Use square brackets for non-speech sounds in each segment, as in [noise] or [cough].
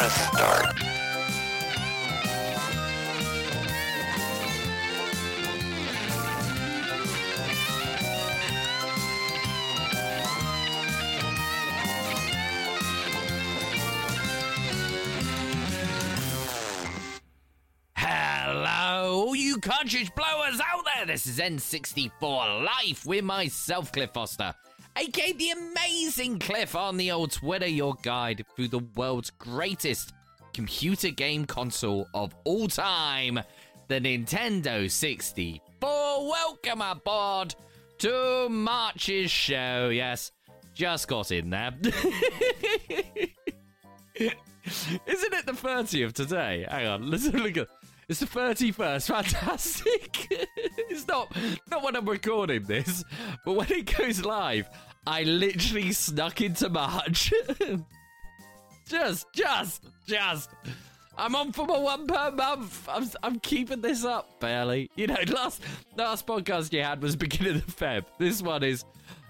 press start. Hello, you cartridge blowers out there. This is N64 Life with myself, Cliff Foster, aka the amazing Cliff on the old Twitter, your guide through the world's greatest computer game console of all time, the Nintendo 64. Welcome aboard to March's show. Yes, just got in there. [laughs] Isn't it the 30th today? Hang on, let's look at. It's the 31st. Fantastic. [laughs] it's not not when I'm recording this, but when it goes live, I literally snuck into March. [laughs] just, just, just. I'm on for my one per month. I'm, I'm keeping this up barely. You know, last last podcast you had was beginning of Feb. This one is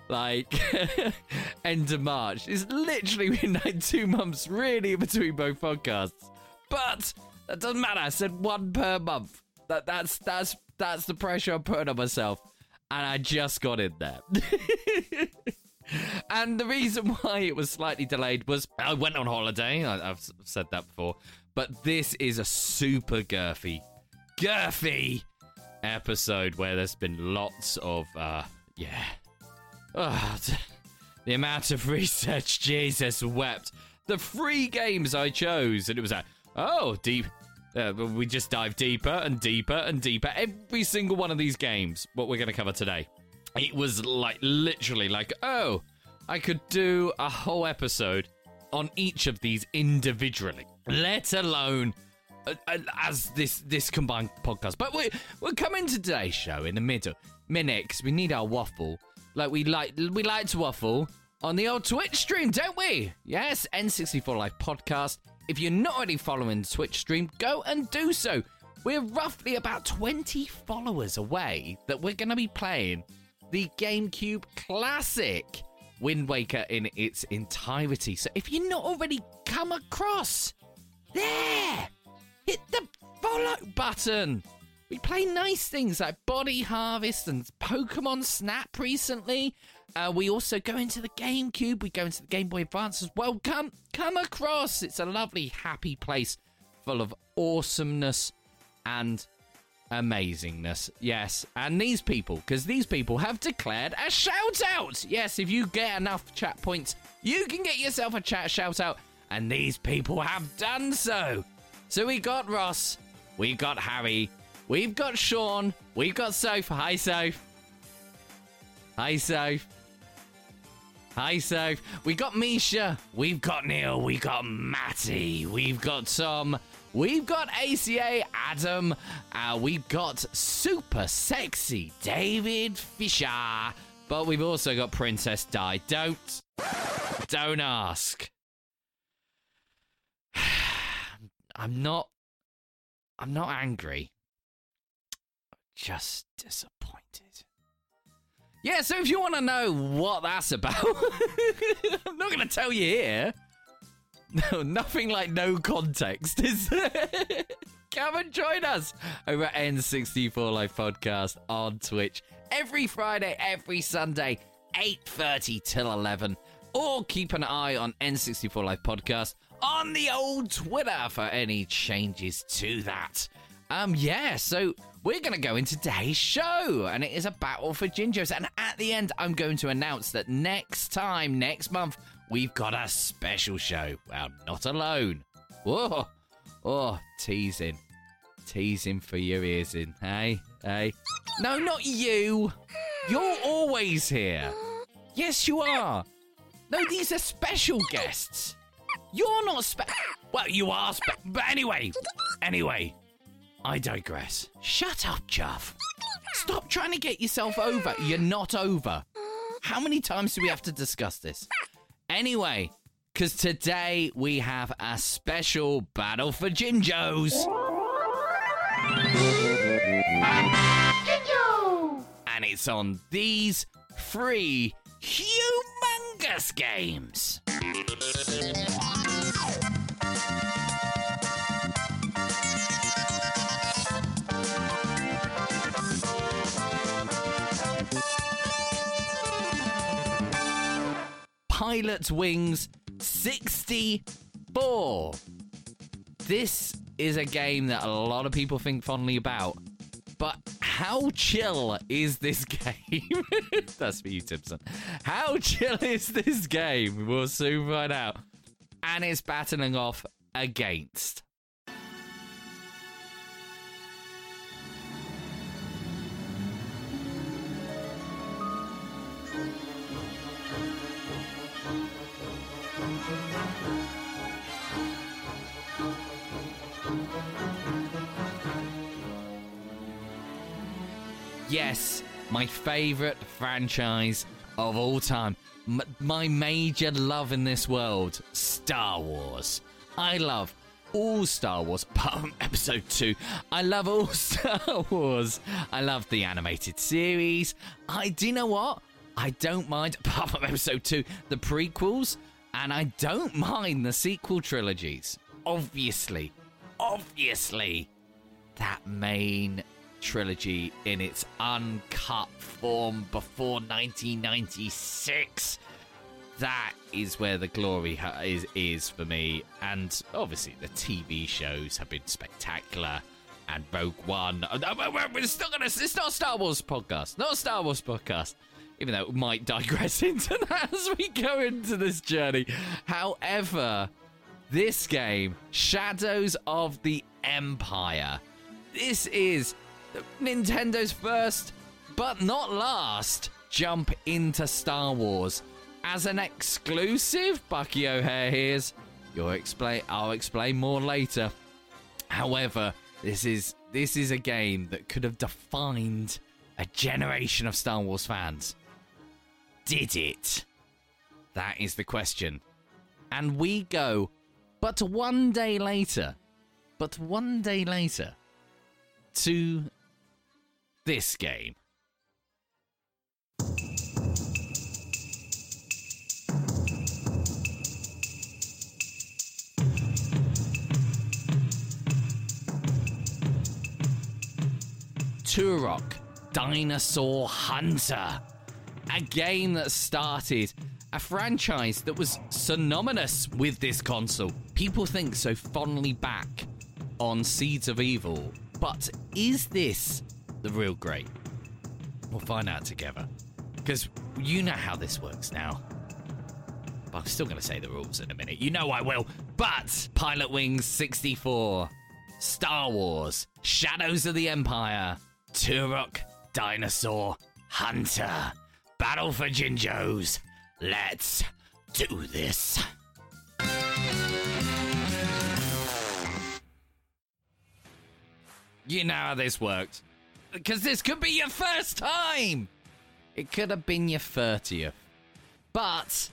like [laughs] end of March. It's literally been like two months really between both podcasts. But that doesn't matter. I said one per month. That that's that's that's the pressure I'm putting on myself. And I just got in there. [laughs] and the reason why it was slightly delayed was I went on holiday. I, have said that before. But this is a super girthy, girthy episode where there's been lots of, uh, yeah. Oh, the amount of research, Jesus wept. The three games I chose, and it was like, oh, deep. Uh, we just dive deeper and deeper and deeper. Every single one of these games, what we're going to cover today, it was like literally like, oh, I could do a whole episode on each of these individually, let alone uh, uh, as this this combined podcast. But we we're coming to today's show in the middle minutes. We need our waffle, like we like we like to waffle on the old Twitch stream, don't we? Yes, N64 Life podcast. If you're not already following Twitch stream, go and do so. We're roughly about 20 followers away that we're going to be playing the GameCube classic Wind Waker in its entirety. So if you're not already come across, there, hit the follow button. We play nice things like Body Harvest and Pokemon Snap recently. Uh, we also go into the GameCube. We go into the Game Boy Advance as well. Come, come across. It's a lovely, happy place full of awesomeness and amazingness. Yes, and these people, because these people have declared a shout out. Yes, if you get enough chat points, you can get yourself a chat shout out, and these people have done so. So we got Ross, we got Harry, we've got Sean, we've got Soph. Hi, Soph. Hi, Soph. Hi, Soph. we've got Misha. We've got Neil. we've got Matty. We've got Tom. We've got ACA Adam. Uh, we've got super sexy David Fisher. But we've also got Princess Di. Don't. Don't ask. [sighs] I'm not. I'm not angry. Just disappointed. Yeah, so if you want to know what that's about, [laughs] I'm not going to tell you here. No, nothing like no context, [laughs] is? Come and join us over at N64 Life Podcast on Twitch every Friday, every Sunday, 8.30 till 11. Or keep an eye on N64 Life Podcast on the old Twitter for any changes to that. Um, yeah, so we're going to go into today's show, and it is a battle for Jinjos. And at the end, I'm going to announce that next time, next month, we've got a special show. Well, not alone. Whoa, oh, teasing, teasing for your ears in. Hey, hey. No, not you. You're always here. Yes, you are. No, these are special guests. You're not spe. Well, you are spe. But anyway, anyway, I digress. Shut up, Chuff. Stop trying to get yourself over. You're not over. How many times do we have to discuss this? Anyway, because today we have a special battle for Jinjos. And it's on these three humongous games. Pilotwings 64. This is a game that a lot of people think fondly about, but how chill is this [laughs] game? [laughs] That's for you, Timpson. How chill is this game? We'll soon find out. And it's battling off against. Yes, my favorite franchise of all time. M- my major love in this world Star Wars. I love all Star Wars, from [laughs] episode 2. I love all [laughs] Star Wars. I love the animated series. I do you know what? I don't mind, [laughs] apart from episode 2, the prequels, and I don't mind the sequel trilogies. Obviously, obviously, that main trilogy in its uncut form before 1996. That is where the glory ha- is is for me, and obviously the TV shows have been spectacular. And Rogue One, uh, uh, we're still gonna. It's not a Star Wars podcast, not a Star Wars podcast. Even though it might digress [laughs] into that as we go into this journey. However, this game, Shadows of the Empire, this is Nintendo's first, but not last, jump into Star Wars. As an exclusive, Bucky O'Hare here's. You'll explain I'll explain more later. However, this is this is a game that could have defined a generation of Star Wars fans. Did it? That is the question. And we go, but one day later, but one day later, to this game. Turok Dinosaur Hunter. A game that started a franchise that was synonymous with this console. People think so fondly back on Seeds of Evil, but is this the real great? We'll find out together. Because you know how this works now. But I'm still going to say the rules in a minute. You know I will. But Pilotwings 64, Star Wars, Shadows of the Empire, Turok Dinosaur Hunter, Battle for Jinjos. Let's do this. You know how this works. Because this could be your first time! It could have been your 30th. But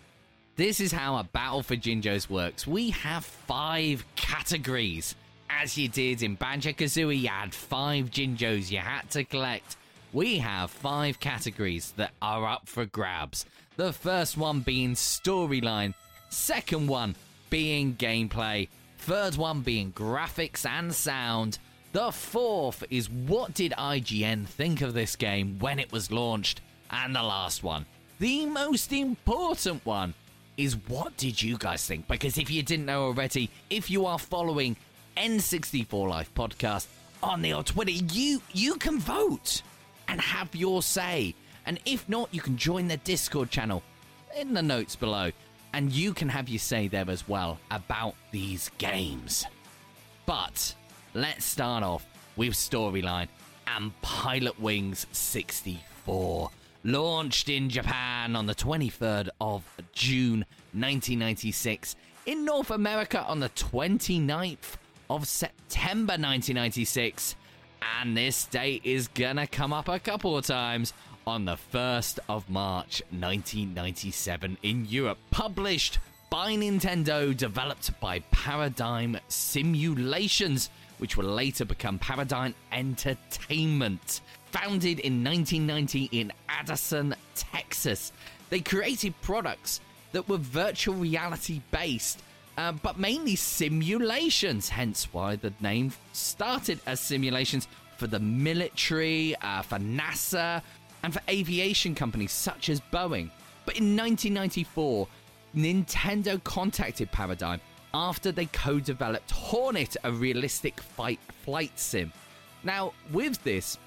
this is how a Battle for Jinjos works. We have five categories. As you did in Banjo Kazooie, you had five Jinjos you had to collect. We have five categories that are up for grabs. The first one being storyline, second one being gameplay, third one being graphics and sound. The fourth is what did IGN think of this game when it was launched? And the last one, the most important one, is what did you guys think? Because if you didn't know already, if you are following N64 Life podcast on the old Twitter, you you can vote and have your say. And if not, you can join the Discord channel in the notes below, and you can have your say there as well about these games. But let's start off with storyline and Pilotwings 64. Launched in Japan on the 23rd of June 1996, in North America on the 29th of September 1996, and this date is gonna come up a couple of times on the 1st of March 1997 in Europe. Published by Nintendo, developed by Paradigm Simulations, which will later become Paradigm Entertainment. Founded in 1990 in Addison, Texas, they created products that were virtual reality based, uh, but mainly simulations, hence why the name started as simulations for the military, uh, for NASA, and for aviation companies such as Boeing. But in 1994, Nintendo contacted Paradigm after they co developed Hornet, a realistic fight flight sim. Now, with this,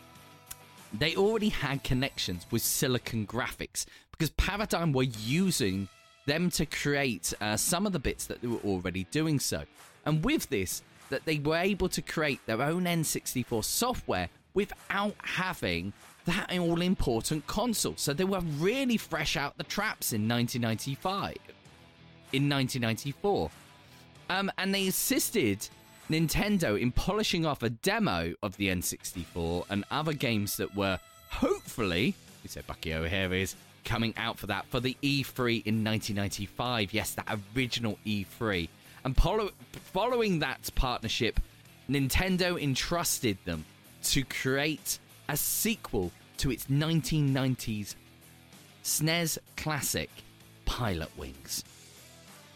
they already had connections with Silicon Graphics because Paradigm were using them to create uh, some of the bits that they were already doing so. And with this, that they were able to create their own N64 software without having that all important console. So they were really fresh out the traps in 1995, in 1994. Um, and they assisted Nintendo in polishing off a demo of the N64 and other games that were hopefully, we say Bucky O'Hare is coming out for that for the E3 in 1995. Yes, that original E3. And follow, following that partnership, Nintendo entrusted them to create a sequel to its 1990s SNES classic, Pilotwings.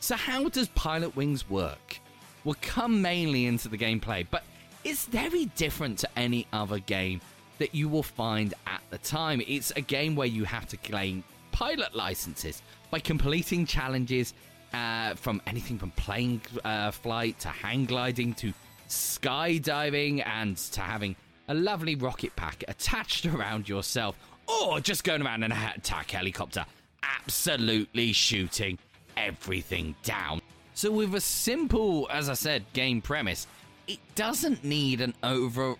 So, how does Pilotwings work? We'll come mainly into the gameplay, but it's very different to any other game that you will find at the time. It's a game where you have to claim pilot licenses by completing challenges uh, from anything from plane uh, flight to hang gliding to skydiving and to having a lovely rocket pack attached around yourself or just going around in an attack helicopter, absolutely shooting everything down. So, with a simple, as I said, game premise, it doesn't need an over,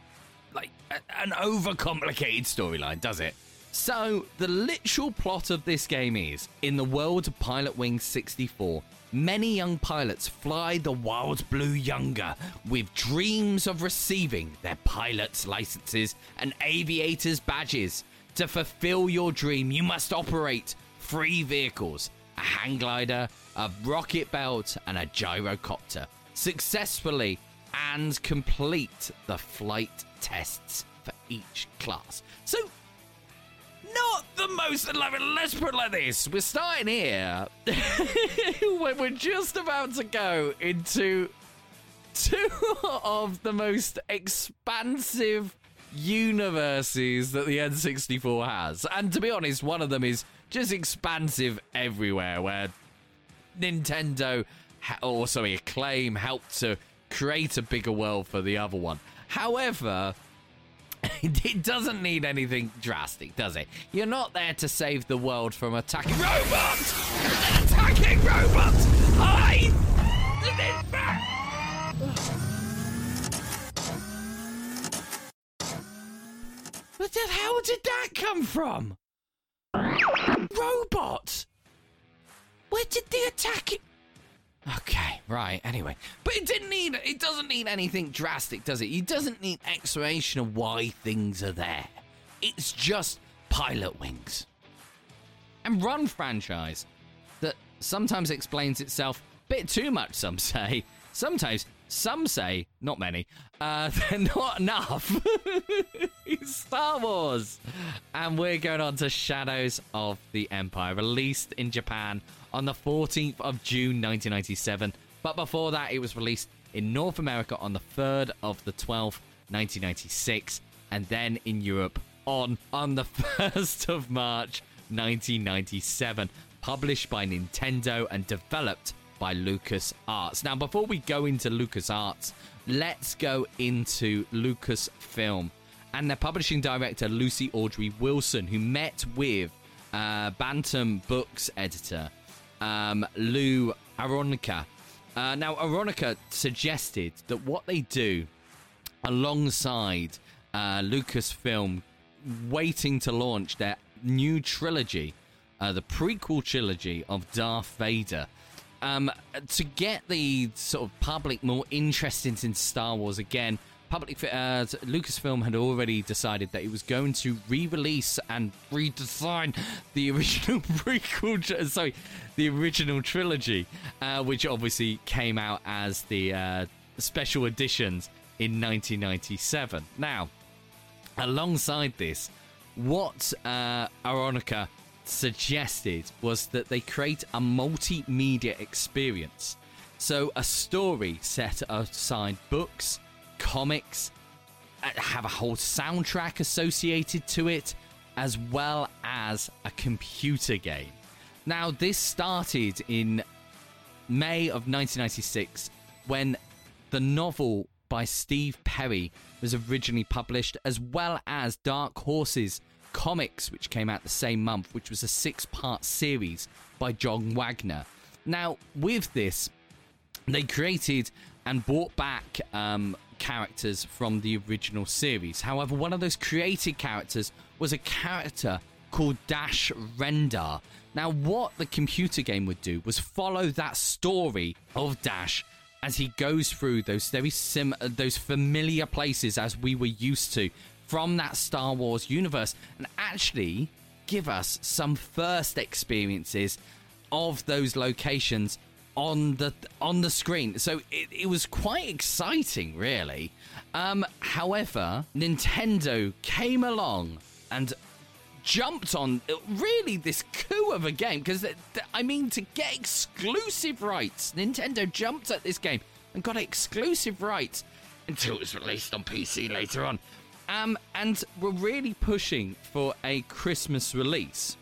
like, an overcomplicated storyline, does it? So, the literal plot of this game is in the world of Pilot Wing 64, many young pilots fly the wild blue younger with dreams of receiving their pilot's licenses and aviator's badges. To fulfill your dream, you must operate three vehicles a hang glider, a rocket belt, and a gyrocopter successfully and complete the flight tests for each class. So, not the most. Let's put it like this: we're starting here [laughs] when we're just about to go into two [laughs] of the most expansive universes that the N64 has, and to be honest, one of them is just expansive everywhere. Where Nintendo, or sorry, Acclaim helped to create a bigger world for the other one. However, [laughs] it doesn't need anything drastic, does it? You're not there to save the world from attacking robots! Attacking robots! I. But how did that come from? Robots! Where did the attack? Okay, right. Anyway, but it didn't need. It doesn't need anything drastic, does it? It doesn't need explanation of why things are there. It's just pilot wings. And Run franchise that sometimes explains itself a bit too much. Some say. Sometimes some say, not many, uh, [laughs] they're not enough. [laughs] it's Star Wars. And we're going on to Shadows of the Empire, released in Japan on the 14th of June 1997. But before that, it was released in North America on the 3rd of the 12th, 1996, and then in Europe on on the [laughs] 1st of March 1997, published by Nintendo and developed by Lucas Arts. Now, before we go into LucasArts, let's go into Lucasfilm and their publishing director Lucy Autrey Wilson, who met with uh, Bantam Books editor um, Lou Aronica. Uh, now, Aronica suggested that what they do alongside uh, Lucasfilm waiting to launch their new trilogy, uh, the prequel trilogy of Darth Vader, um, to get the sort of public more interested in Star Wars again, public uh, Lucasfilm had already decided that it was going to re-release and redesign the [laughs] original prequel, sorry, the original trilogy, uh, which obviously came out as the uh, special editions in 1997. Now, alongside this, what uh, Aronica suggested was that they create a multimedia experience. So, a story set aside books, comics, uh, have a whole soundtrack associated to it, as well as a computer game. Now, this started in May of 1996 when the novel by Steve Perry was originally published, as well as Dark Horses Comics, which came out the same month, which was a six part series by John Wagner. Now, with this, they created and brought back um, characters from the original series. However, one of those created characters was a character called Dash Rendar. Now, what the computer game would do was follow that story of Dash as he goes through those very sim uh, those familiar places as we were used to from that Star Wars universe and actually give us some first experiences of those locations on the on the screen. So it, it was quite exciting, really. Um, however, Nintendo came along and jumped on really this coup of a game because I mean to get exclusive rights, Nintendo jumped at this game and got exclusive rights until it was released on PC later on. Um, and were really pushing for a Christmas release.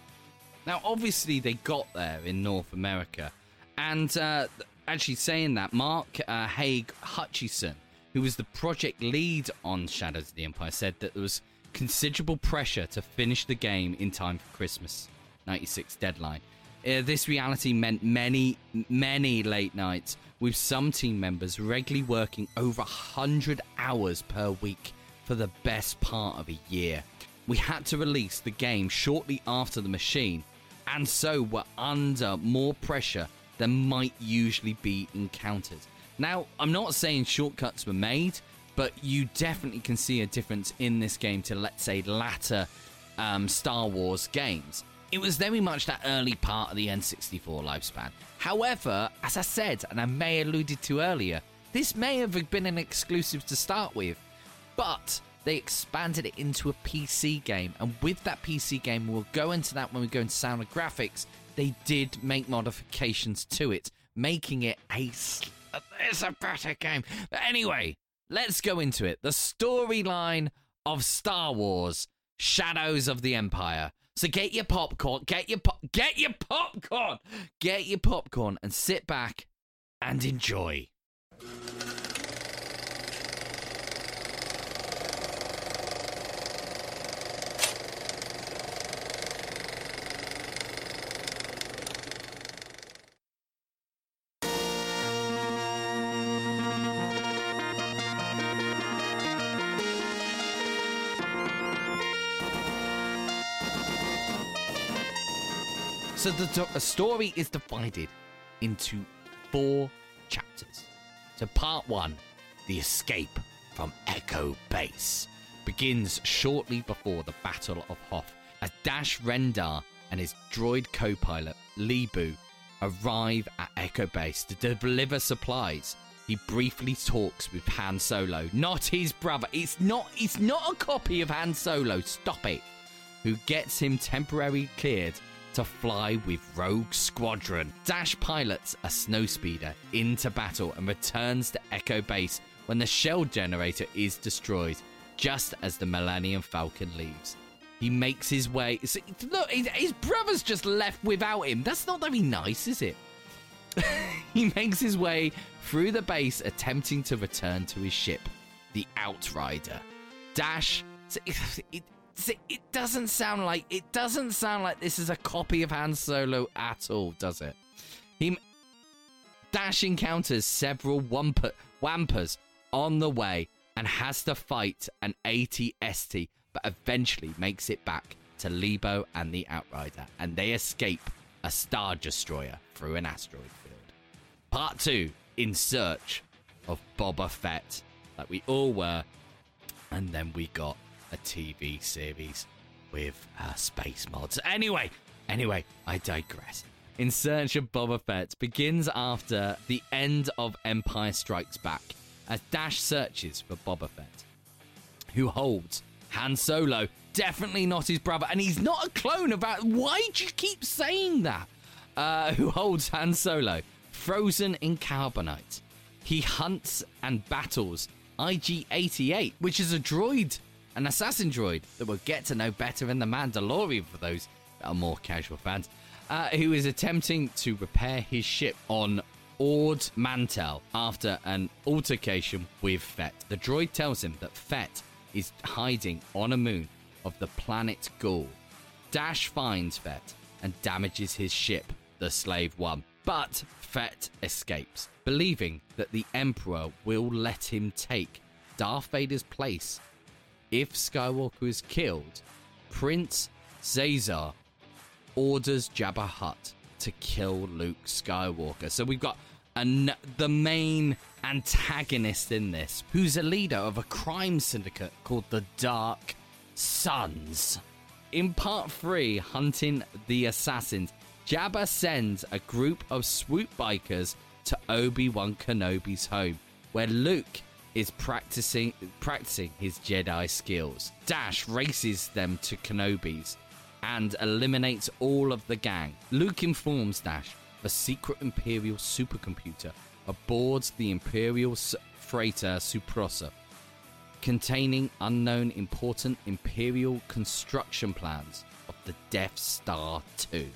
Now, obviously, they got there in North America, and uh, actually saying that, Mark uh, Haigh-Hutchinson, who was the project lead on Shadows of the Empire, said that there was considerable pressure to finish the game in time for Christmas 96 deadline. Uh, this reality meant many, many late nights, with some team members regularly working over 100 hours per week for the best part of a year. We had to release the game shortly after the machine, and so were under more pressure than might usually be encountered. Now, I'm not saying shortcuts were made, but you definitely can see a difference in this game to, let's say, latter um, Star Wars games. It was very much that early part of the N64 lifespan. However, as I said, and I may alluded to earlier, this may have been an exclusive to start with, but they expanded it into a PC game, and with that PC game, we'll go into that when we go into sound and graphics. They did make modifications to it, making it a it's a better game. But anyway, let's go into it. The storyline of Star Wars: Shadows of the Empire. So get your popcorn, get your pop, get your popcorn, get your popcorn, and sit back and enjoy. So the story is divided into four chapters. So part one, the escape from Echo Base, begins shortly before the Battle of Hoth as Dash Rendar and his droid co-pilot Leebo arrive at Echo Base to deliver supplies. He briefly talks with Han Solo, not his brother. It's not. It's not a copy of Han Solo. Stop it. Who gets him temporarily cleared to fly with Rogue Squadron. Dash pilots a snowspeeder into battle and returns to Echo Base when the shell generator is destroyed, just as the Millennium Falcon leaves. He makes his way. Look, his brother's just left without him. That's not very nice, is it? [laughs] he makes his way through the base, attempting to return to his ship, the Outrider. Dash. [laughs] It, doesn't sound like it doesn't sound like this is a copy of Han Solo at all, does it? He Dash encounters several wampa, wampers on the way and has to fight an AT-ST, but eventually makes it back to Leebo and the Outrider, and they escape a star destroyer through an asteroid field. Part two, in search of Boba Fett, like we all were, and then we got a TV series with uh, space mods. Anyway, anyway, I digress. In Search of Boba Fett begins after the end of Empire Strikes Back as Dash searches for Boba Fett, who holds Han Solo, definitely not his brother, and he's not a clone that. Why do you keep saying that? Uh, who holds Han Solo, frozen in carbonite. He hunts and battles IG 88, which is a droid an assassin droid that we'll get to know better in The Mandalorian for those that are more casual fans. uh, who is attempting to repair his ship on Ord Mantell after an altercation with Fett. The droid tells him that Fett is hiding on a moon of the planet Gall. Dash finds Fett and damages his ship, the Slave One. But Fett escapes, believing that the Emperor will let him take Darth Vader's place. If Skywalker is killed, Prince Xizor orders Jabba Hutt to kill Luke Skywalker. So we've got an, the main antagonist in this, who's a leader of a crime syndicate called the Dark Sons. In part three, Hunting the Assassins, Jabba sends a group of swoop bikers to Obi Wan Kenobi's home, where Luke is practicing practicing his Jedi skills. Dash races them to Kenobi's and eliminates all of the gang. Luke informs Dash a secret Imperial supercomputer aboard the Imperial freighter Suprosa, containing unknown important Imperial construction plans of the Death Star 2.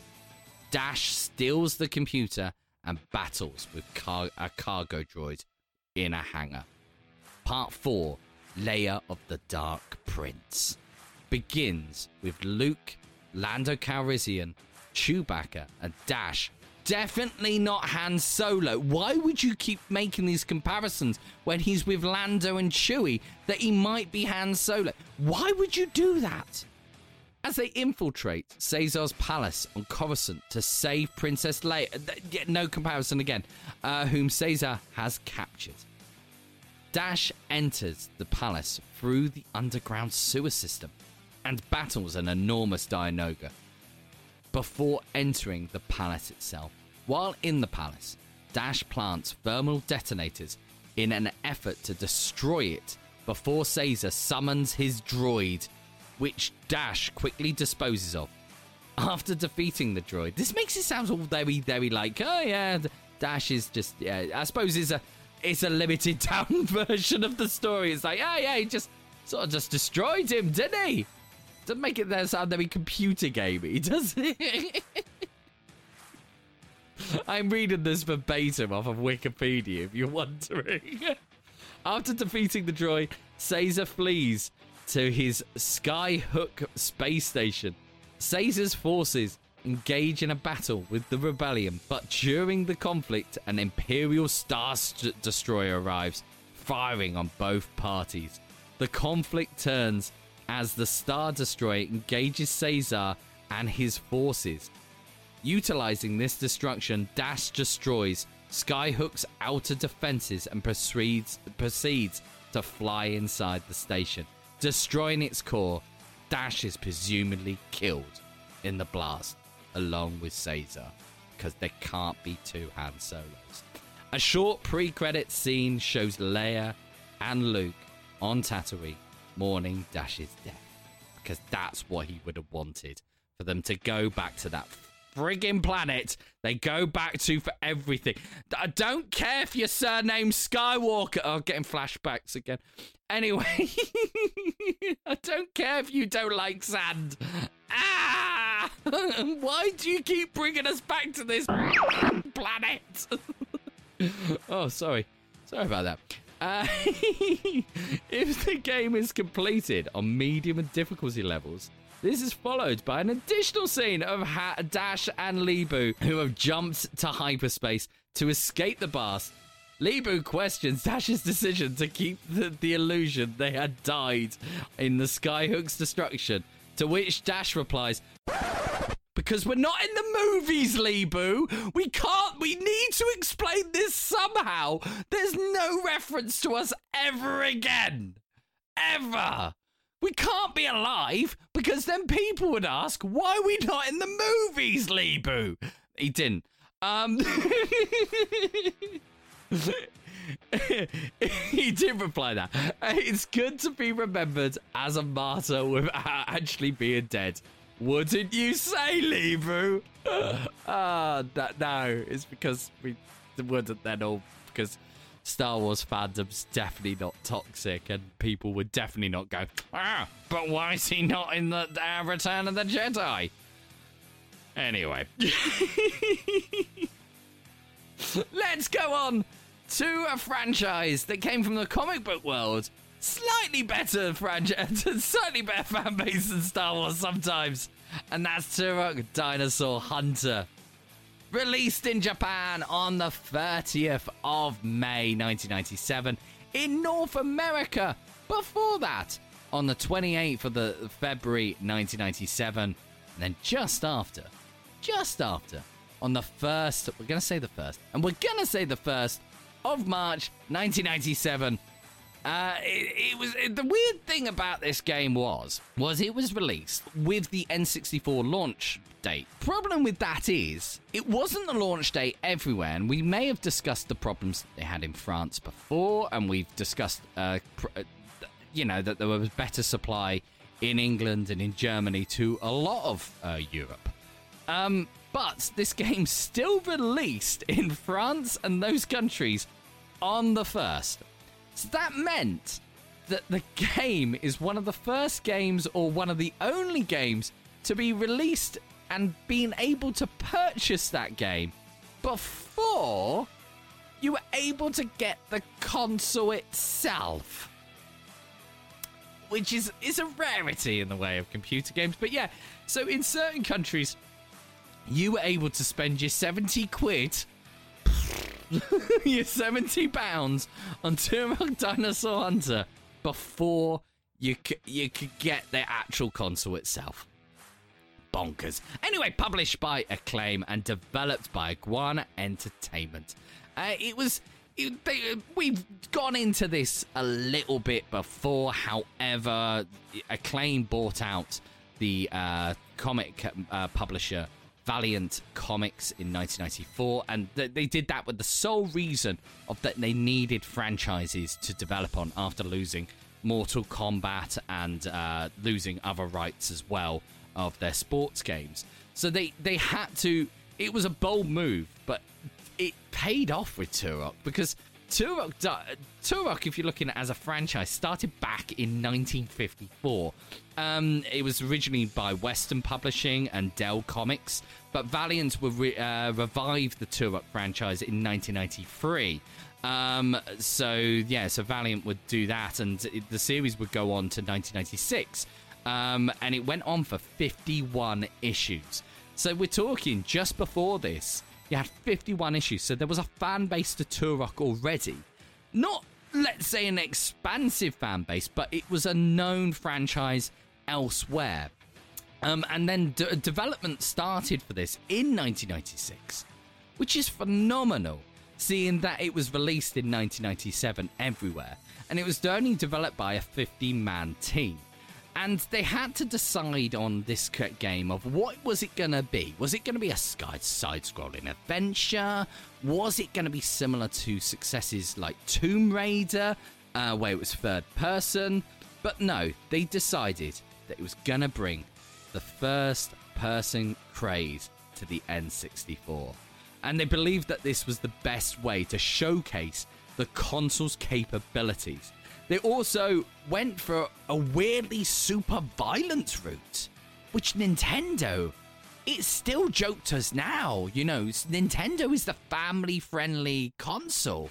Dash steals the computer and battles with car- a cargo droid in a hangar. Part 4 Layer of the Dark Prince begins with Luke, Lando Calrissian, Chewbacca, and Dash definitely not Han Solo. Why would you keep making these comparisons when he's with Lando and Chewie that he might be Han Solo? Why would you do that? As they infiltrate Caesar's palace on Coruscant to save Princess Leia, no comparison again, uh, whom Caesar has captured. Dash enters the palace through the underground sewer system and battles an enormous Dianoga before entering the palace itself. While in the palace, Dash plants thermal detonators in an effort to destroy it before Caesar summons his droid, which Dash quickly disposes of. After defeating the droid, this makes it sound all very, very like, oh yeah, Dash is just, yeah, I suppose it's a, it's a limited down [laughs] version of the story. It's like, oh yeah, he just sort of just destroyed him, didn't he? Doesn't make it there sound very computer gamey, [laughs] does it? [laughs] I'm reading this verbatim off of Wikipedia, if you're wondering. After defeating the droid, Caesar flees to his Skyhook space station. Caesar's forces engage in a battle with the rebellion, but during the conflict, an Imperial Star St- Destroyer arrives, firing on both parties. The conflict turns as the Star Destroyer engages Caesar and his forces. Utilizing this destruction, Dash destroys Skyhook's outer defenses and proceeds, proceeds to fly inside the station. Destroying its core, Dash is presumably killed in the blast along with Caesar because there can't be two Han Solos. A short pre credit scene shows Leia and Luke on Tatooine mourning Dash's death because that's what he would have wanted for them to go back to that frigging planet they go back to for everything. I don't care if your surname Skywalker. Oh, I'm getting flashbacks again. Anyway, [laughs] I don't care if you don't like sand. Ah! [laughs] Why do you keep bringing us back to this [laughs] planet? [laughs] oh, sorry. Sorry about that. Uh, if the game is completed on medium and difficulty levels, this is followed by an additional scene of ha- Dash and Leebo, who have jumped to hyperspace to escape the blast. Leebo questions Dash's decision to keep the, the illusion they had died in the Skyhook's destruction, to which Dash replies, because we're not in the movies, Leebo. We can't. We need to explain this somehow. There's no reference to us ever again. Ever. We can't be alive because then people would ask, why are we not in the movies, Leebo? He didn't. Um. [laughs] [laughs] he did reply that. It's good to be remembered as a martyr without actually being dead. Wouldn't you say, Leebo? [laughs] Ah, that no, it's because we wouldn't then all because Star Wars fandom's definitely not toxic, and people would definitely not go, ah, but why is he not in the uh, Return of the Jedi? Anyway. [laughs] Let's go on to a franchise that came from the comic book world. Slightly better franchise, [laughs] slightly better fan base than Star Wars sometimes. And that's Turok Dinosaur Hunter. Released in Japan on the 30th of May 1997 in North America. Before that, on the 28th of the February 1997, and then just after, just after, on the first, we're gonna say the first, and we're gonna say the first of March 1997. Uh, it, it was it, the weird thing about this game was was it was released with the N64 launch date. Problem with that is it wasn't the launch date everywhere, and we may have discussed the problems they had in France before, and we've discussed uh, pr- uh, you know that there was better supply in England and in Germany to a lot of uh, Europe. Um, but this [laughs] game still released in France and those countries on the first. So that meant that the game is one of the first games or one of the only games to be released and being able to purchase that game before you were able to get the console itself which is is a rarity in the way of computer games. But yeah, so in certain countries, you were able to spend your seventy quid, [laughs] your seventy pounds on Turok Dinosaur Hunter before you c- you could get the actual console itself. Bonkers. Anyway, published by Acclaim and developed by Iguana Entertainment. Uh, it was they, we've gone into this a little bit before. However, Acclaim bought out the uh, comic uh, publisher Valiant Comics in 1994, and th- they did that with the sole reason of that they needed franchises to develop on after losing Mortal Kombat and uh, losing other rights as well of their sports games. So they they had to. It was a bold move, but it paid off with Turok because Turok, Turok, if you're looking at as a franchise, started back in 1954. Um, it was originally by Western Publishing and Dell Comics, but Valiant re- uh, revive the Turok franchise in 1993. Um, so yeah, so Valiant would do that, and it, the series would go on to 1996, um, and it went on for 51 issues. So we're talking just before this you had 51 issues, so there was a fan base to Turok already. Not, let's say, an expansive fan base, but it was a known franchise elsewhere. Um, and then d- development started for this in 1996, which is phenomenal, seeing that it was released in 1997 everywhere, and it was only developed by a 15 man team. And they had to decide on this game of what was it going to be? Was it going to be a sky side-scrolling adventure? Was it going to be similar to successes like Tomb Raider, uh, where it was third person? But no, they decided that it was going to bring the first person craze to the N64. And they believed that this was the best way to showcase the console's capabilities they also went for a weirdly super violent route, which Nintendo, it still joked us now. You know, Nintendo is the family friendly console.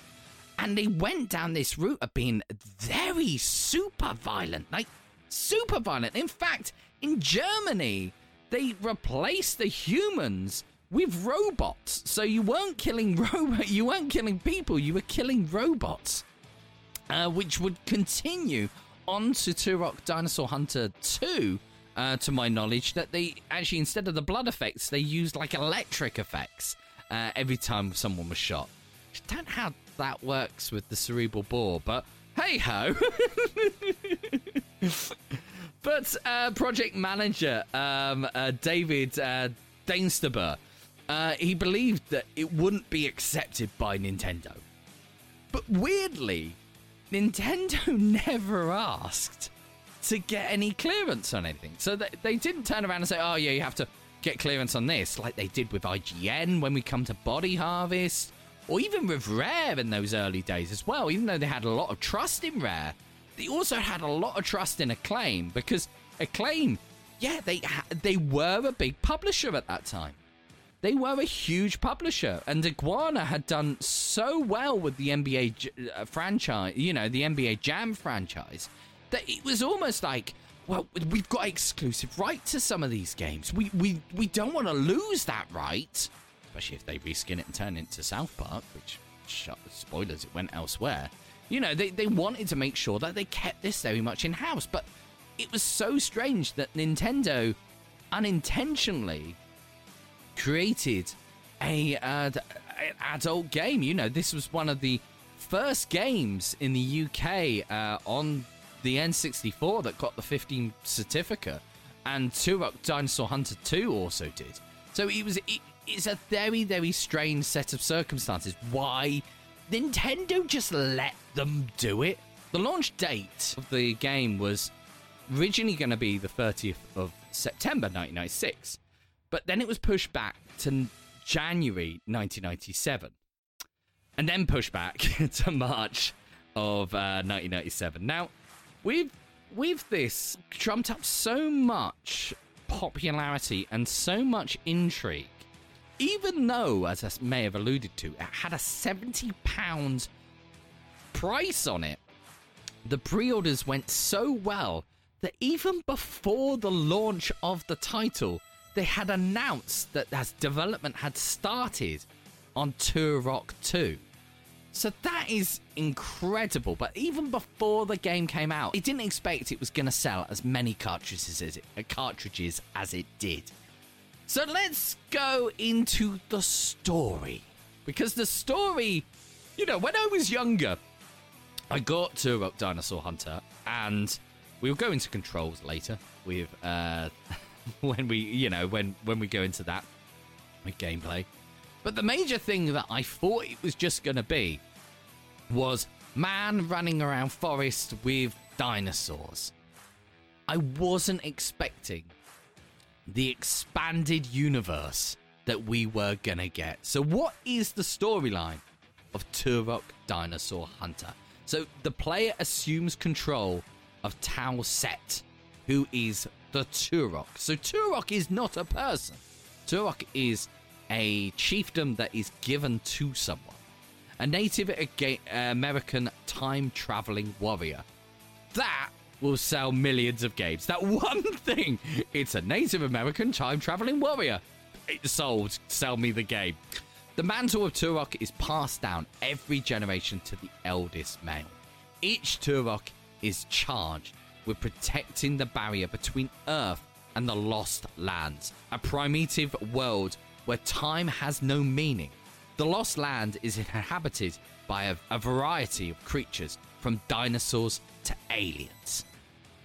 And they went down this route of being very super violent, like super violent. In fact, in Germany, they replaced the humans with robots. So you weren't killing [laughs] robot, you weren't killing people, you were killing robots uh, which would continue on to Turok Dinosaur Hunter 2. Uh, to my knowledge, that they actually instead of the blood effects, they used like electric effects uh, every time someone was shot. I don't know how that works with the cerebral bore, but hey ho. [laughs] but uh, project manager um, uh, David uh, Dienstbier, uh, he believed that it wouldn't be accepted by Nintendo. But weirdly, Nintendo [laughs] never asked to get any clearance on anything. So they, they didn't turn around and say, oh, yeah, you have to get clearance on this, like they did with IGN when we come to Body Harvest, or even with Rare in those early days as well. Even though they had a lot of trust in Rare, they also had a lot of trust in Acclaim because Acclaim yeah, they they were a big publisher at that time. They were a huge publisher, and Iguana had done so well with the NBA uh, franchise, you know, the NBA Jam franchise, that it was almost like, well, we've got exclusive right to some of these games. We we we don't want to lose that right, especially if they reskin it and turn it into South Park, which spoilers, it went elsewhere. You know, they they wanted to make sure that they kept this very much in house, but it was so strange that Nintendo unintentionally created a uh, an adult game. You know, this was one of the first games in the UK uh, on the N64 that got the 15 certificate, and Turok Dinosaur Hunter 2 also did. So it was it, it's a very very strange set of circumstances. Why Nintendo just let them do it? The launch date of the game was originally going to be the 30th of September 1996. But then it was pushed back to January 1997, and then pushed back [laughs] to March of uh, 1997. Now, with with this trumped up so much popularity and so much intrigue, even though, as I may have alluded to, it had a 70 pound price on it. The pre-orders went so well that even before the launch of the title, they had announced that as development had started on Turok 2. So that is incredible. But even before the game came out, it didn't expect it was going to sell as many cartridges as it, cartridges as it did. So let's go into the story. Because the story, you know, when I was younger, I got Turok Dinosaur Hunter and we will go into controls later with uh [laughs] when we, you know, when when we go into that with gameplay. But the major thing that I thought it was just going to be was man running around forest with dinosaurs. I wasn't expecting the expanded universe that we were to get. So what is the storyline of Turok Dinosaur Hunter? So the player assumes control of Tal'Set, who is the Turok. So Turok is not a person. Turok is a chiefdom that is given to someone. A Native American time traveling warrior. That will sell millions of games. That [laughs] one thing. It's a Native American time traveling warrior. It's sold. Sell me the game. The mantle of Turok is passed down every generation to the eldest male. Each Turok is charged with protecting the barrier between Earth and the Lost Lands, a primitive world where time has no meaning. The Lost Land is inhabited by a, a variety of creatures, from dinosaurs to aliens.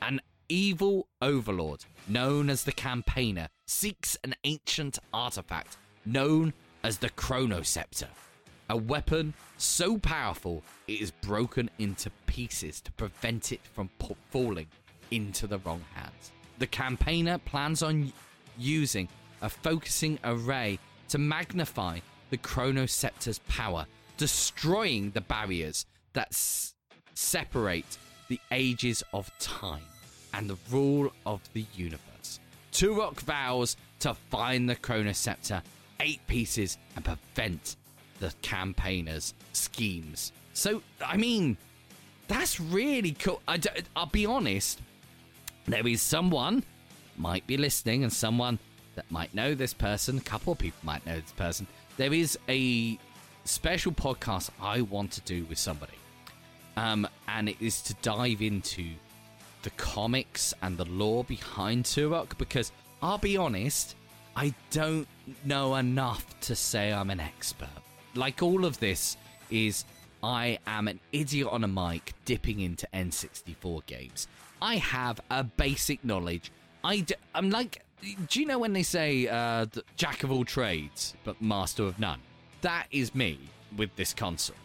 An evil overlord known as the Campaigner seeks an ancient artifact known as the Chronoscepter, a weapon so powerful it is broken into pieces to prevent it from falling into the wrong hands. The campaigner plans on using a focusing array to magnify the Chronoscepter's power, destroying the barriers that s- separate the ages of time and the rule of the universe. Turok vows to find the Chronoscepter, eight pieces, and prevent the campaigner's schemes. So, I mean, that's really cool. I d- I'll be honest, there is someone might be listening and someone that might know this person, a couple of people might know this person. There is a special podcast I want to do with somebody. Um, and it is to dive into the comics and the lore behind Turok because I'll be honest, I don't know enough to say I'm an expert. Like all of this is I am an idiot on a mic dipping into N64 games. I have a basic knowledge. I d- I'm like, do you know when they say uh, jack of all trades but master of none? That is me with this console.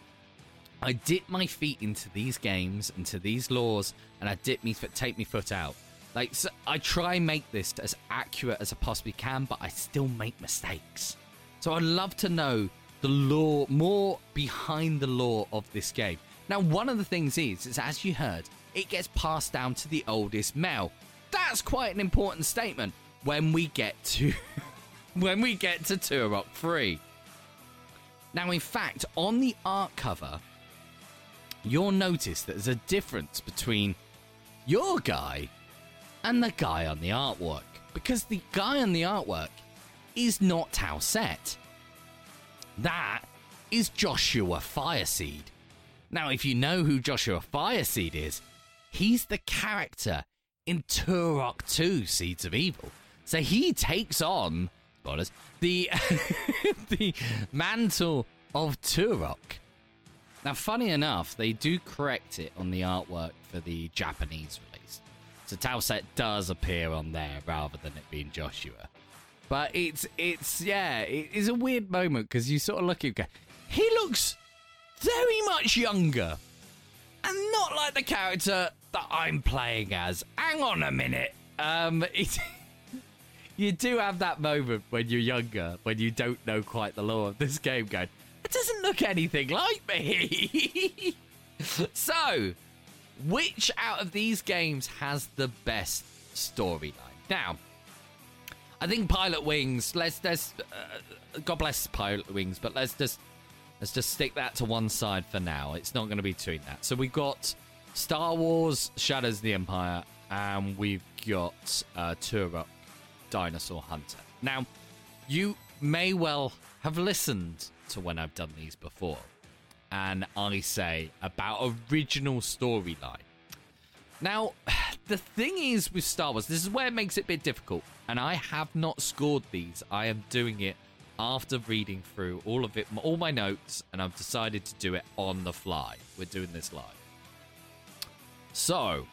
I dip my feet into these games, into these lores, and I dip me foot, take me foot out. Like so I try and make this as accurate as I possibly can, but I still make mistakes. So I'd love to know the lore, more behind the lore of this game. Now, one of the things is, is as you heard, it gets passed down to the oldest male. that's quite an important statement when we get to [laughs] when we get to Turok 3. Now, in fact, on the art cover, you'll notice that there's a difference between your guy and the guy on the artwork. Because the guy on the artwork is not Tal'Set. That is Joshua Fireseed. Now, if you know who Joshua Fireseed is, he's the character in Turok 2 Seeds of Evil. So he takes on spoilers, the [laughs] the mantle of Turok. Now, funny enough, they do correct it on the artwork for the Japanese release. So Tal'Set does appear on there rather than it being Joshua. But it's it's yeah, it is a weird moment because you sort of look at he looks very much younger, and not like the character that I'm playing as. Hang on a minute, um, [laughs] it, you do have that moment when you're younger, when you don't know quite the lore of this game, going, it doesn't look anything like me. [laughs] so, which out of these games has the best storyline? Now, I think Pilotwings. Let's let's uh, God bless Pilotwings, but let's just let's just stick that to one side for now. It's not going to be between that. So we've got Star Wars: Shadows of the Empire, and we've got uh, Turok: Dinosaur Hunter. Now, you may well have listened to when I've done these before, and I say about original storyline. Now, [sighs] the thing is with Star Wars, this is where it makes it a bit difficult, and I have not scored these. I am doing it after reading through all of it, all my notes, and I've decided to do it on the fly. We're doing this live. So,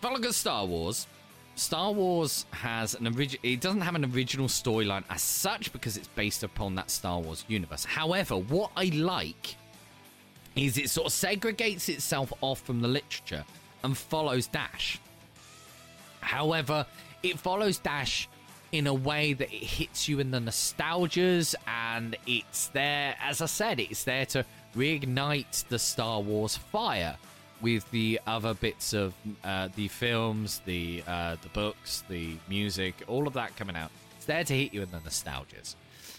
following Star Wars, Star Wars has an original. It doesn't have an original storyline as such because it's based upon that Star Wars universe. However, what I like is it sort of segregates itself off from the literature and follows Dash. However, it follows Dash in a way that it hits you in the nostalgias and it's there, as I said, it's there to reignite the Star Wars fire with the other bits of uh, the films, the uh, the books, the music, all of that coming out. It's there to hit you in the nostalgias.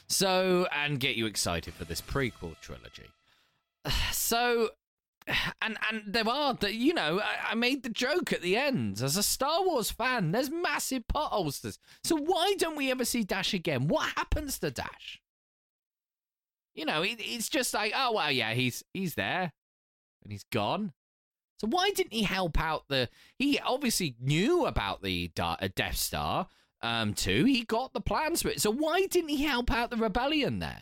So, and get you excited for this prequel trilogy. [sighs] So, [sighs] and and there are that you know I, I, made the joke at the end as a Star Wars fan. There's massive potholes. So why don't we ever see Dash again? What happens to Dash? You know, it, it's just like oh well, yeah, he's he's there and he's gone. So why didn't he help out the? He obviously knew about the uh, Death Star. Um, too. He got the plans for it. So why didn't he help out the rebellion there?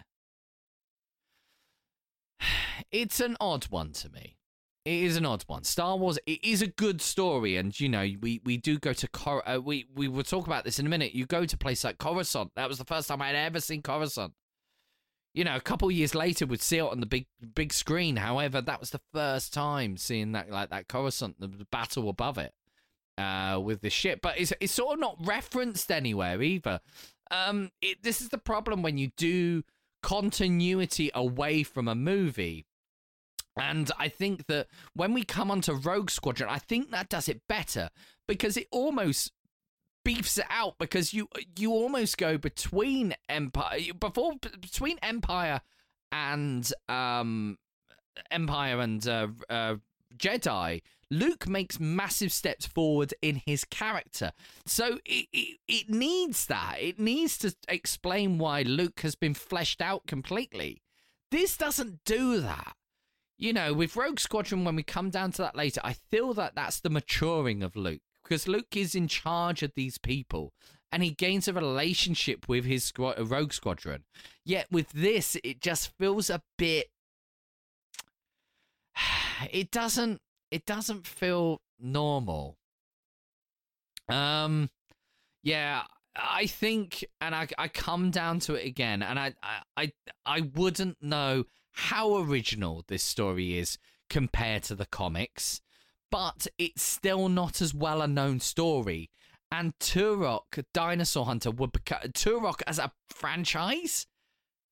[sighs] It's an odd one to me. It is an odd one. Star Wars. It is a good story, and you know we we do go to Cor- uh, we we will talk about this in a minute. You go to place like Coruscant. That was the first time I had ever seen Coruscant you know, a couple years later we'd see it on the big big screen. However, that was the first time seeing that like that Coruscant, the, the battle above it, uh, with the ship. But it's it's sort of not referenced anywhere either. Um, it, this is the problem when you do continuity away from a movie. And I think that when we come onto Rogue Squadron, I think that does it better because it almost beefs it out because you you almost go between Empire before between Empire and um Empire and uh, uh, Jedi. Luke makes massive steps forward in his character. So it, it, it needs that. It needs to explain why Luke has been fleshed out completely. This doesn't do that. You know, with Rogue Squadron, when we come down to that later, I feel that that's the maturing of Luke because Luke is in charge of these people and he gains a relationship with his squad- rogue squadron. Yet with this, it just feels a bit. [sighs] It doesn't. It doesn't feel normal. Um, yeah, I think, and I I come down to it again, and I I I wouldn't know how original this story is compared to the comics but it's still not as well a known story. And Turok Dinosaur Hunter would become Turok as a franchise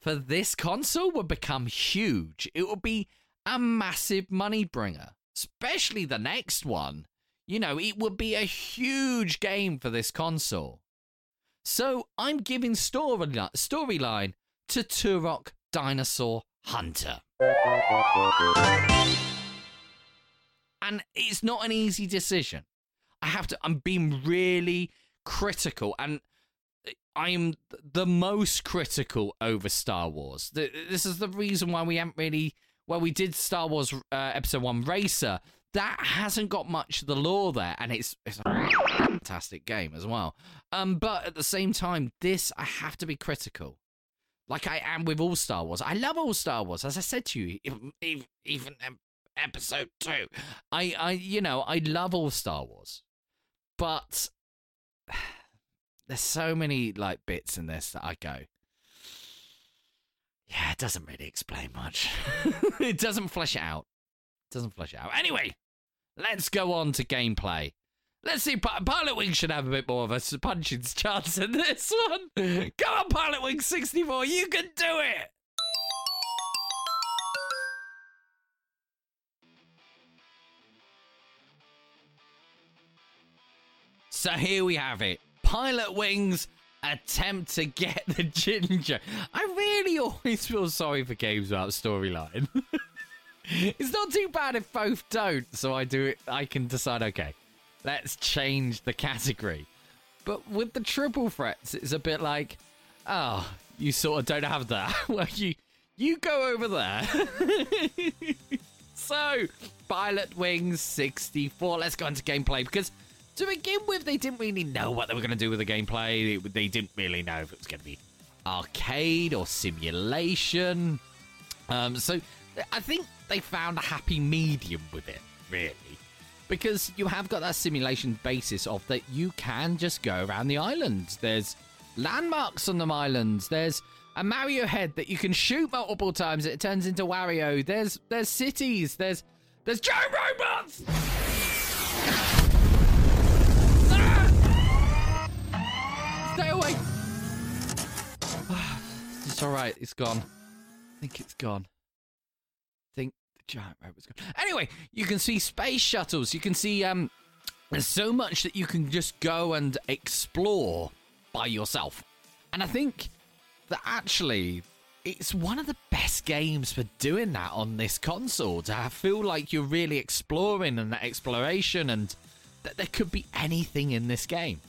for this console would become huge. It would be a massive money bringer, especially the next one. You know, it would be a huge game for this console. So I'm giving storyline storyline to Turok Dinosaur Hunter. And it's not an easy decision. I have to, I'm being really critical and I am the most critical over Star Wars. This is the reason why we haven't really, well, we did Star Wars uh, Episode 1 Racer. That hasn't got much of the lore there, and it's, it's a fantastic game as well. Um, but at the same time, this, I have to be critical like I am with all Star Wars. I love all Star Wars, as I said to you, even, even episode two. I, I, you know, I love all Star Wars, but [sighs] there's so many like bits in this that I go. Yeah, it doesn't really explain much. [laughs] it doesn't flesh it out. It doesn't flesh it out. Anyway, let's go on to gameplay. Let's see, Pilot Wing should have a bit more of a punching chance in this [laughs] one. Come on, Pilotwings 64, you can do it! So here we have it. Pilotwings attempt to get the [laughs] Jinjo. I really always feel sorry for games without storyline. [laughs] it's not too bad if both don't, so I do it. I can decide. Okay, let's change the category. But with the triple threats, it's a bit like, oh, you sort of don't have that. [laughs] well, you you go over there. so, Pilotwings 64. Let's go into gameplay because to begin with, they didn't really know what they were going to do with the gameplay. They, didn't really know if it was going to be arcade or simulation. Um, so I think they found a happy medium with it, really. Because you have got that simulation basis of that you can just go around the island. There's landmarks on the islands. There's a Mario head that you can shoot multiple times. It turns into Wario. There's there's cities. There's there's giant robots. Stay away! [sighs] it's alright, it's gone. I think it's gone. I think the giant robot's gone. Anyway, you can see space shuttles. You can see um there's so much that you can just go and explore by yourself. And I think that actually it's one of the best games for doing that on this console to feel like you're really exploring and that exploration and that there could be anything in this game.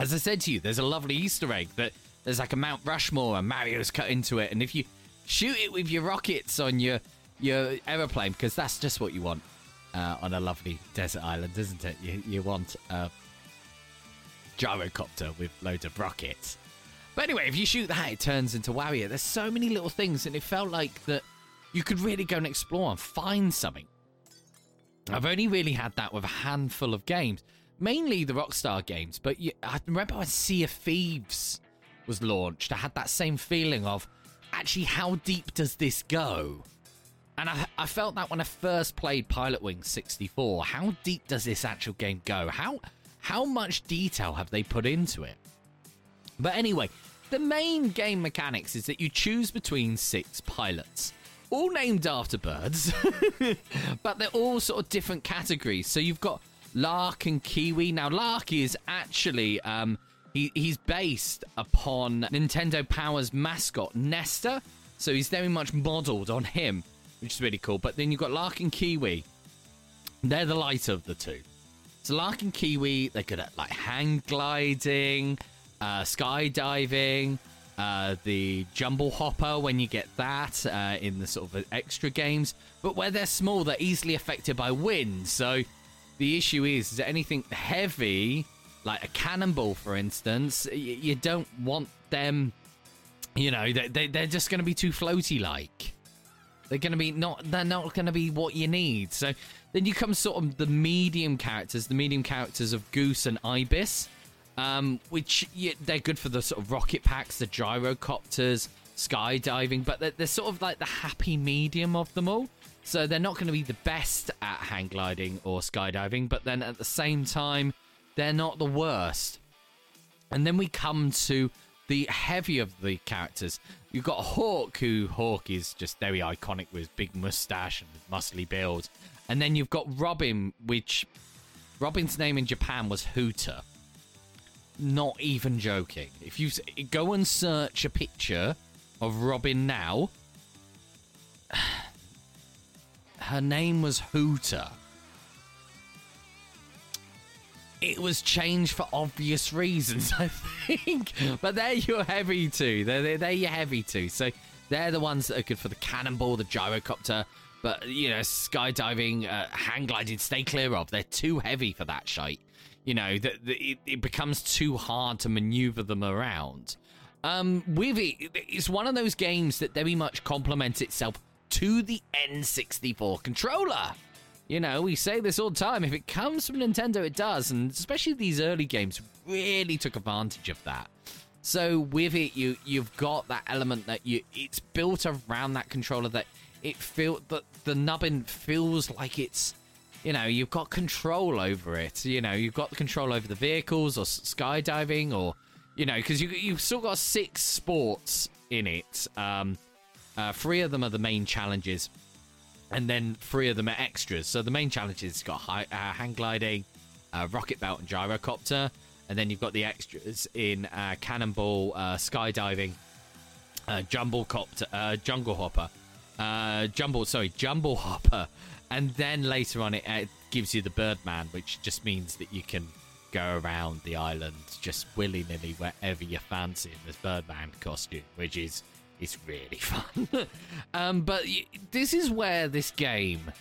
As I said to you, there's a lovely Easter egg that there's like a Mount Rushmore and Mario's cut into it, and if you shoot it with your rockets on your your aeroplane, because that's just what you want uh, on a lovely desert island, isn't it? You you want a gyrocopter with loads of rockets. But anyway, if you shoot that, it turns into Wario. There's so many little things, and it felt like that you could really go and explore and find something. I've only really had that with a handful of games mainly the Rockstar games, but you, I remember when Sea of Thieves was launched, I had that same feeling of actually how deep does this go? And I, I felt that when I first played Pilotwings 64. How deep does this actual game go? How how much detail have they put into it? But anyway, the main game mechanics is that you choose between six pilots, all named after birds, [laughs] but they're all sort of different categories. So you've got Lark and Kiwi. Now, Lark is actually um, he, he's based upon Nintendo Power's mascot Nester, so he's very much modelled on him, which is really cool. But then you've got Lark and Kiwi. They're the lighter of the two. So Lark and Kiwi, they're good at like hang gliding, uh, skydiving, uh, the jumble hopper when you get that uh, in the sort of extra games. But where they're small, they're easily affected by wind. So the issue is, is anything heavy, like a cannonball, for instance, you, you don't want them. You know, they, they, are just going to be too floaty like. They're going to be not. They're not going to be what you need. So then you come sort of the medium characters, the medium characters of Goose and Ibis, um, which yeah, they're good for the sort of rocket packs, the gyrocopters, skydiving, but they're, they're sort of like the happy medium of them all. So they're not going to be the best at hang gliding or skydiving, but then at the same time, they're not the worst. And then we come to the heavy of the characters. You've got Hawk, who Hawk is just very iconic with his big mustache and muscly build. And then you've got Robin, which Robin's name in Japan was Hooter. Not even joking. If you go and search a picture of Robin now, [sighs] her name was Hooter. It was changed for obvious reasons, [laughs] I think. But they're your heavy two. They're, they're, they're your heavy two. So they're the ones that are good for the cannonball, the gyrocopter. But, you know, skydiving, uh, hang gliding, stay clear of. They're too heavy for that shite. You know, that it, it becomes too hard to maneuver them around. Um, with it, it's one of those games that very much complements itself to the N64 controller. You know, we say this all the time. If it comes from Nintendo, it does, and especially these early games really took advantage of that. So with it, you you've got that element that you it's built around that controller that it feel that the nubbin feels like it's you know you've got control over it. You know you've got the control over the vehicles or skydiving or you know because you you've still got six sports in it. Um, uh, three of them are the main challenges and then three of them are extras. So the main challenges got high, uh, hang gliding, uh, rocket belt, and gyrocopter, and then you've got the extras in uh, cannonball, uh, skydiving, uh, jumble copter, jungle hopper, jumble, sorry, jumble hopper, and then later on it uh, gives you the Birdman, which just means that you can go around the island just willy nilly wherever you fancy in this Birdman costume, which is is really [laughs] fun. um, but this is where this game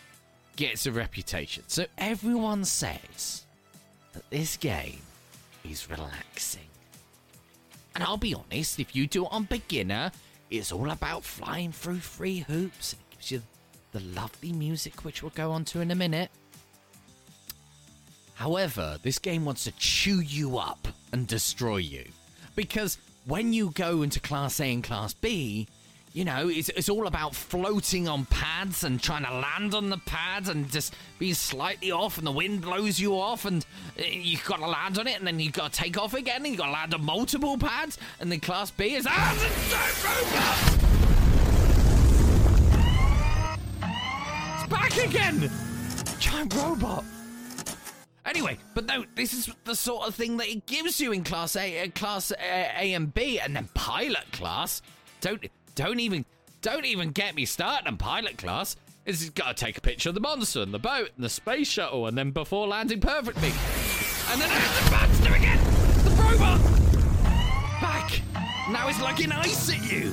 gets a reputation. So everyone says that this game is relaxing. And I'll be honest, if you do it on beginner, it's all about flying through three hoops. and It gives you the lovely music, which we'll go on to in a minute. However, this game wants to chew you up and destroy you. Because when you go into Class A and Class B, you know, it's, it's all about floating on pads and trying to land on the pads and just being slightly off, and the wind blows you off, and uh, you've got to land on it, and then you've got to take off again, and you've got to land on multiple pads, and then Class B is. Ah, it's a giant! It's back again! Giant robot! Anyway, but no, this is the sort of thing that it gives you in class A, uh, class uh, A and B, and then pilot class. Don't don't even don't even get me started on pilot class. It's got to take a picture of the monster and the boat and the space shuttle, and then before landing perfectly, and then there's the monster again, the robot back. Now it's an ice at you.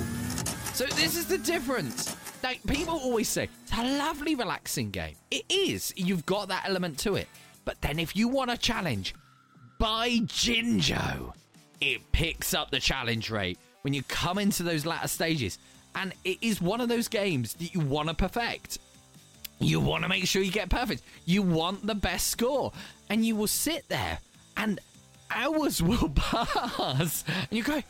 So this is the difference. Like people always say, it's a lovely, relaxing game. It is. You've got that element to it. But then if you want a challenge, by Jinjo. It picks up the challenge rate when you come into those latter stages. And it is one of those games that you want to perfect. You want to make sure you get perfect. You want the best score. And you will sit there and hours [laughs] will pass. And you go,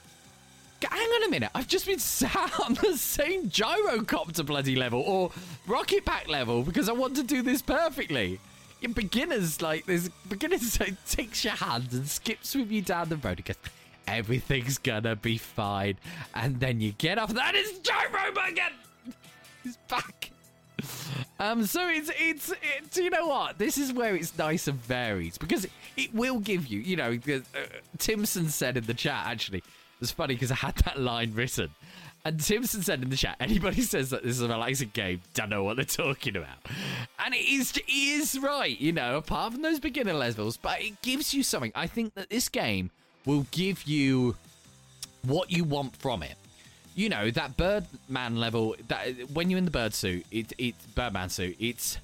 hang on a minute, I've just been sat on the same gyrocopter bloody level or rocket pack level because I want to do this perfectly. Your beginners, like, this beginners [laughs] that takes your hand and skips with you down the road and goes, everything's gonna be fine. And then you get off, that is Gyro again! [laughs] He's back. Um, so it's, it's it's you know what this is where it's nice and varied because it will give you you know uh, Timson said in the chat actually it's funny because I had that line written and Timson said in the chat anybody says that this is a relaxing game don't know what they're talking about and it is he is right you know apart from those beginner levels but it gives you something I think that this game will give you what you want from it you know that Birdman level. That when you're in the bird suit, it it's Birdman suit. It's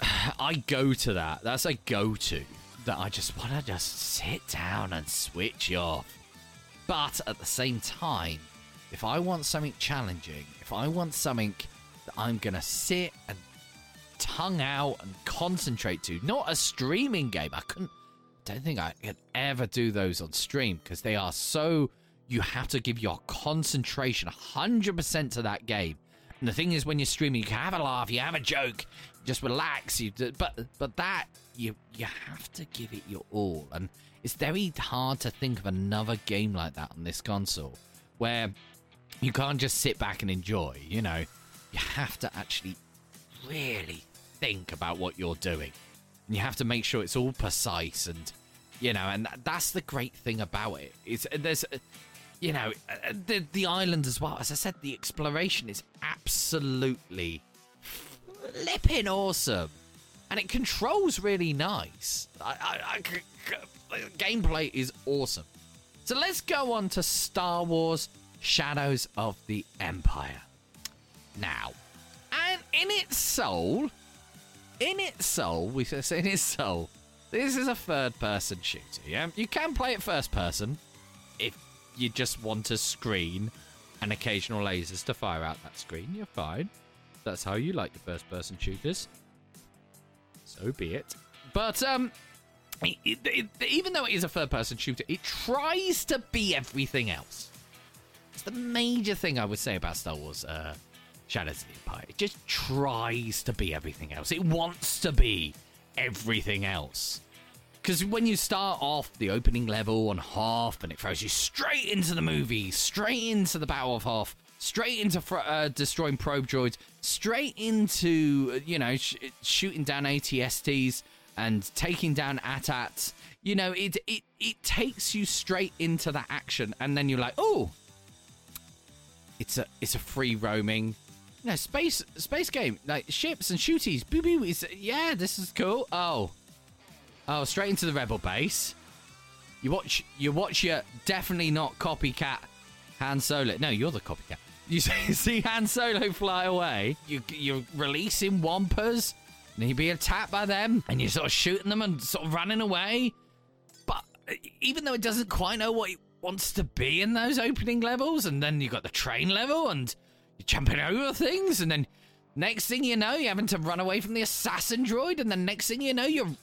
[sighs] I go to that. That's a go to. That I just want to just sit down and switch off. But at the same time, if I want something challenging, if I want something that I'm gonna sit and tongue out and concentrate to, not a streaming game. I couldn't. Don't think I could ever do those on stream because they are so you have to give your concentration 100% to that game. And the thing is, when you're streaming, you can have a laugh, you have a joke, just relax. You, but but that you you have to give it your all, and it's very hard to think of another game like that on this console, where you can't just sit back and enjoy. You know, you have to actually really think about what you're doing. and you have to make sure it's all precise and you know, and that's the great thing about it. It's uh, there's, uh, you know, uh, uh, the the island as well. As I said, the exploration is absolutely flipping awesome, and it controls really nice. I, I, I, gameplay is awesome. So let's go on to Star Wars: Shadows of the Empire. Now, and in its soul, in its soul, we say in its soul, this is a third person shooter, yeah? You can play it first person if you just want a screen and occasional lasers to fire out that screen. You're fine. That's how you like your first person shooters. So be it. But, um, it, it, it, even though it is a third person shooter, it tries to be everything else. It's the major thing I would say about Star Wars uh, Shadows of the Empire. It just tries to be everything else. It wants to be everything else. Because when you start off the opening level on Hoth and it throws you straight into the movie, straight into the Battle of Hoth, straight into uh, destroying probe droids, straight into, you know, sh- shooting down ATSTs and taking down AT-ATs, you know, it, it, it takes you straight into that action. And then you're like, oh, it's a, it's a free roaming no, space space game like ships and shooties. Boo boo is yeah, this is cool. Oh, oh, straight into the rebel base. You watch, you watch your definitely not copycat Han Solo. No, you're the copycat. [laughs] You see, Han Solo fly away. You you're releasing wampas, and you be attacked by them, and you're sort of shooting them and sort of running away. But uh, even though it doesn't quite know what wants to be in those opening levels, and then you got the train level and you're jumping over things, and then next thing you know, you're having to run away from the assassin droid, and then next thing you know, you're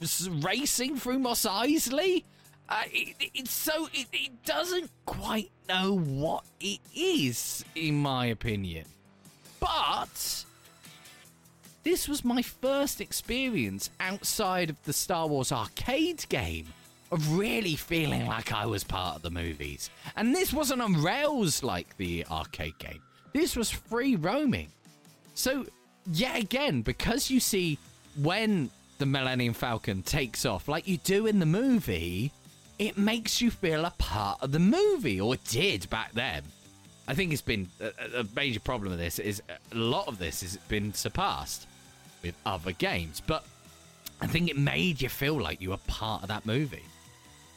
racing through Mos Eisley. Uh, it, it's so it, it doesn't quite know what it is, in my opinion. But this was my first experience outside of the Star Wars arcade game of really feeling like I was part of the movies. And this wasn't on rails like the arcade game. This was free roaming. So, yet again, because you see when the Millennium Falcon takes off, like you do in the movie, it makes you feel a part of the movie, or did back then. I think it's been a, a major problem with this is a lot of this has been surpassed with other games, but I think it made you feel like you were part of that movie.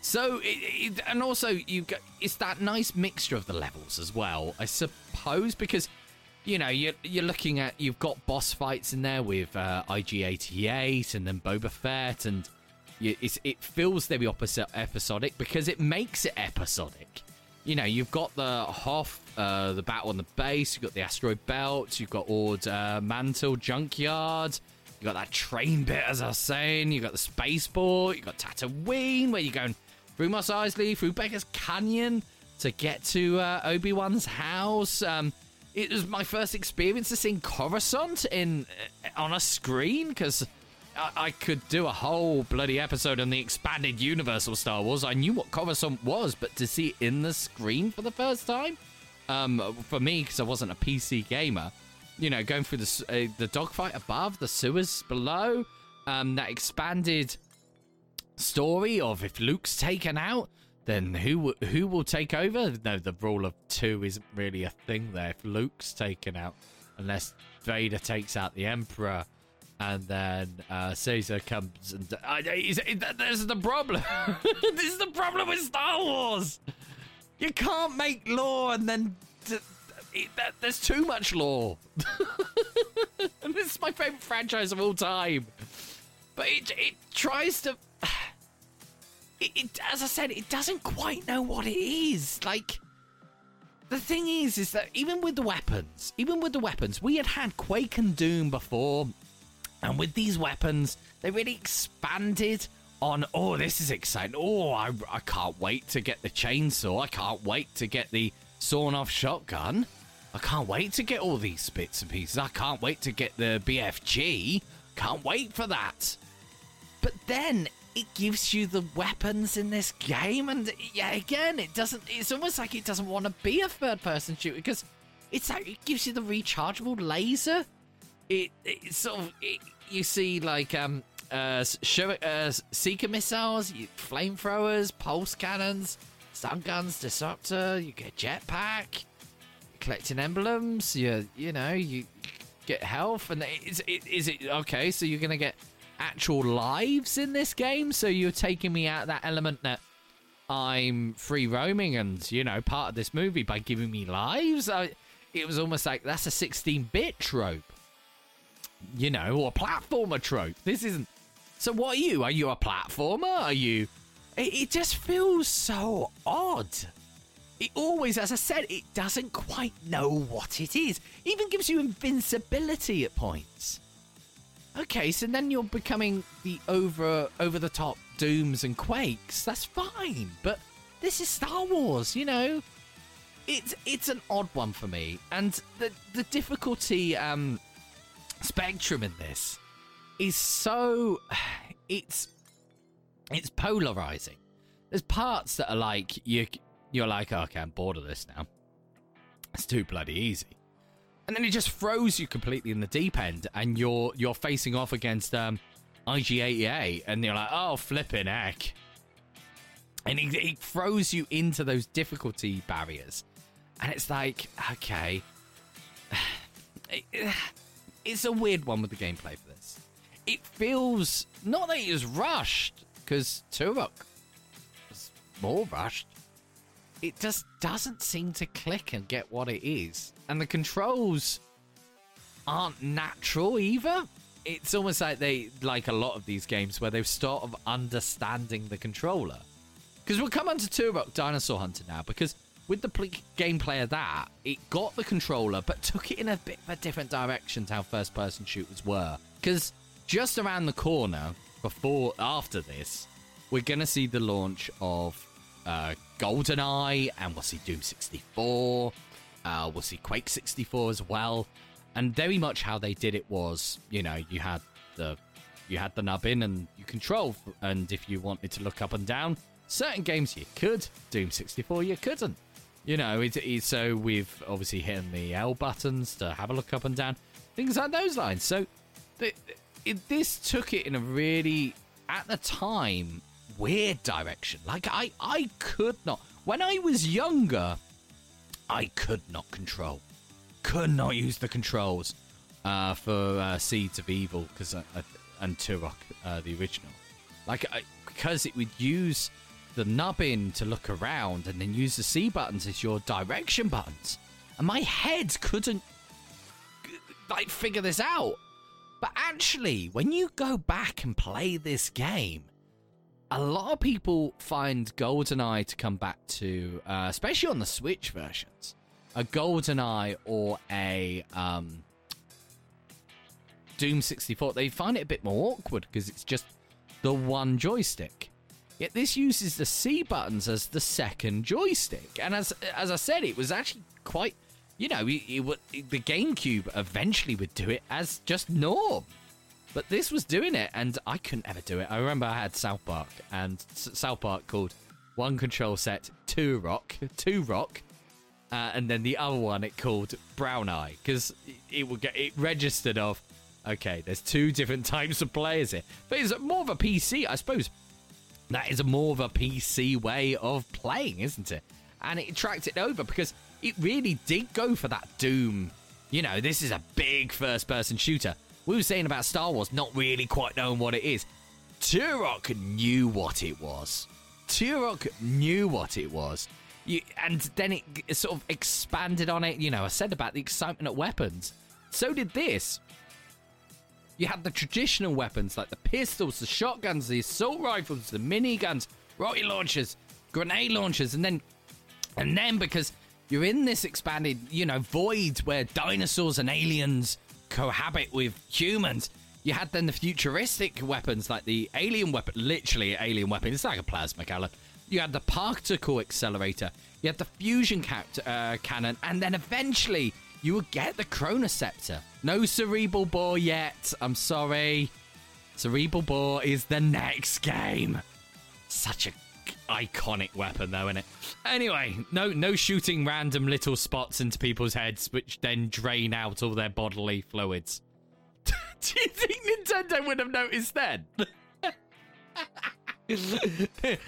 So, it, it, and also you got it's that nice mixture of the levels as well, I suppose, because you know you're you're looking at you've got boss fights in there with uh, IG88 and then Boba Fett, and you, it feels opposite episodic because it makes it episodic. You know, you've got the Hoth, uh, the battle on the base, you've got the asteroid belt, you've got Ord uh, Mantell Junkyard. You got that train bit, as I was saying. You got the spaceport. You got Tatooine, where you're going through Mos Eisley, through Beggar's Canyon to get to uh, Obi Wan's house. Um, it was my first experience of seeing Coruscant in uh, on a screen because I-, I, could do a whole bloody episode on the expanded universe of Star Wars. I knew what Coruscant was, but to see it in the screen for the first time, um, for me because I wasn't a PC gamer, you know, going through the uh, the dogfight above, the sewers below, um, that expanded story of if Luke's taken out, then who who will take over? No, the rule of two isn't really a thing there. If Luke's taken out, unless Vader takes out the Emperor, and then uh, Xizor comes and uh, is, is, this is the problem. [laughs] this is the problem with Star Wars. You can't make lore and then that, there's too much lore. [laughs] and this is my favorite franchise of all time. But it, it tries to [sighs] it, it, as I said, it doesn't quite know what it is. Like, the thing is, is that even with the weapons, even with the weapons, we had had Quake and Doom before, and with these weapons, they really expanded on. Oh, this is exciting! Oh, I, I can't wait to get the chainsaw. I can't wait to get the sawn-off shotgun. I can't wait to get all these bits and pieces. I can't wait to get the BFG. Can't wait for that. But then it gives you the weapons in this game, and yeah, again, it doesn't. It's almost like it doesn't want to be a third-person shooter because it's like it gives you the rechargeable laser. It, it sort of it, you see like um uh, uh, seeker missiles, flamethrowers, pulse cannons, stun guns, disruptor. You get jetpack, collecting emblems. You you know you get health, and is it is it okay? So you're gonna get actual lives in this game. So you're taking me out that element that I'm free roaming and you know part of this movie by giving me lives. I, it was almost like that's a 16-bit trope, you know, or platformer trope. This isn't. So what are you? Are you a platformer? Are you? It, it just feels so odd. It always, as I said, it doesn't quite know what it is. Even gives you invincibility at points. Okay, so then you're becoming the over over the top dooms and quakes. That's fine, but this is Star Wars, you know. It's it's an odd one for me, and the the difficulty um spectrum in this is so [sighs] it's it's polarizing. There's parts that are like you you're like, oh, okay, I'm bored of this now. It's too bloody easy and then it just throws you completely in the deep end, and you're you're facing off against um, IG88, and you're like, oh, flipping heck. And it, it throws you into those difficulty barriers. And it's like, okay. [sighs] It's a weird one with the gameplay for this. It feels, not that it was rushed, because Turok was more rushed, it just doesn't seem to click and get what it is. And the controls aren't natural either. It's almost like they, like a lot of these games, where they're sort of understanding the controller. Because we'll come on to Turok Dinosaur Hunter now, because with the pl- gameplay of that, it got the controller, but took it in a bit of a different direction to how first person shooters were. Because just around the corner, before, after this, we're to see the launch of uh, GoldenEye, and we'll see Doom 64. Uh, we'll see Quake 64 as well. And very much how they did it was, you know, you had the you had the nubbin and you control, and if you wanted to look up and down, certain games you could. Doom 64 you couldn't. You know, it, it, so we've obviously hitting the L buttons to have a look up and down, things like those lines. So it, this took it in a really, at the time, weird direction. Like I, I could not. When I was younger, I could not control, could not use the controls uh, for uh, Seeds of Evil because uh, uh, and Turok, uh, the original. Like I, because it would use the nubbin to look around and then use the C buttons as your direction buttons, and my head couldn't like figure this out. But actually, when you go back and play this game, a lot of people find GoldenEye to come back to, uh, especially on the Switch versions, a GoldenEye or a um, Doom 64. They find it a bit more awkward because it's just the one joystick. Yet this uses the C buttons as the second joystick, and as as I said, it was actually quite, you know, it, it, the GameCube eventually would do it as just norm. But this was doing it, and I couldn't ever do it. I remember I had South Park, and South Park called one control set Turok, two rock, uh, and then the other one it called Brown Eye because it, would get it registered of okay. There's two different [laughs] types of players here, but it's more of a PC, I suppose. That is a more of a PC way of playing, isn't it? And it tracked it over because it really did go for that Doom. You know, this is a big first person shooter we were saying about Star Wars not really quite knowing what it is. Turok knew what it was. Turok knew what it was. You, and then it, sort of expanded on it. You know, I said about the excitement at weapons. So did this. You had the traditional weapons like the pistols, the shotguns, the assault rifles, the miniguns, rocket launchers, grenade launchers, and then, and then because you're in this expanded, you know, void where dinosaurs and aliens cohabit with humans. You had then the futuristic weapons like the alien weapon, literally alien weapon. It's like a plasma cannon. You had the particle accelerator. You had the fusion uh, cannon, and then eventually you would get the Chronoscepter. No cerebral bore yet. I'm sorry. Cerebral bore is the next game. Such a iconic weapon though, isn't it? Anyway, no no shooting random little spots into people's heads which then drain out all their bodily fluids. [laughs] Do you think Nintendo would have noticed then? [laughs]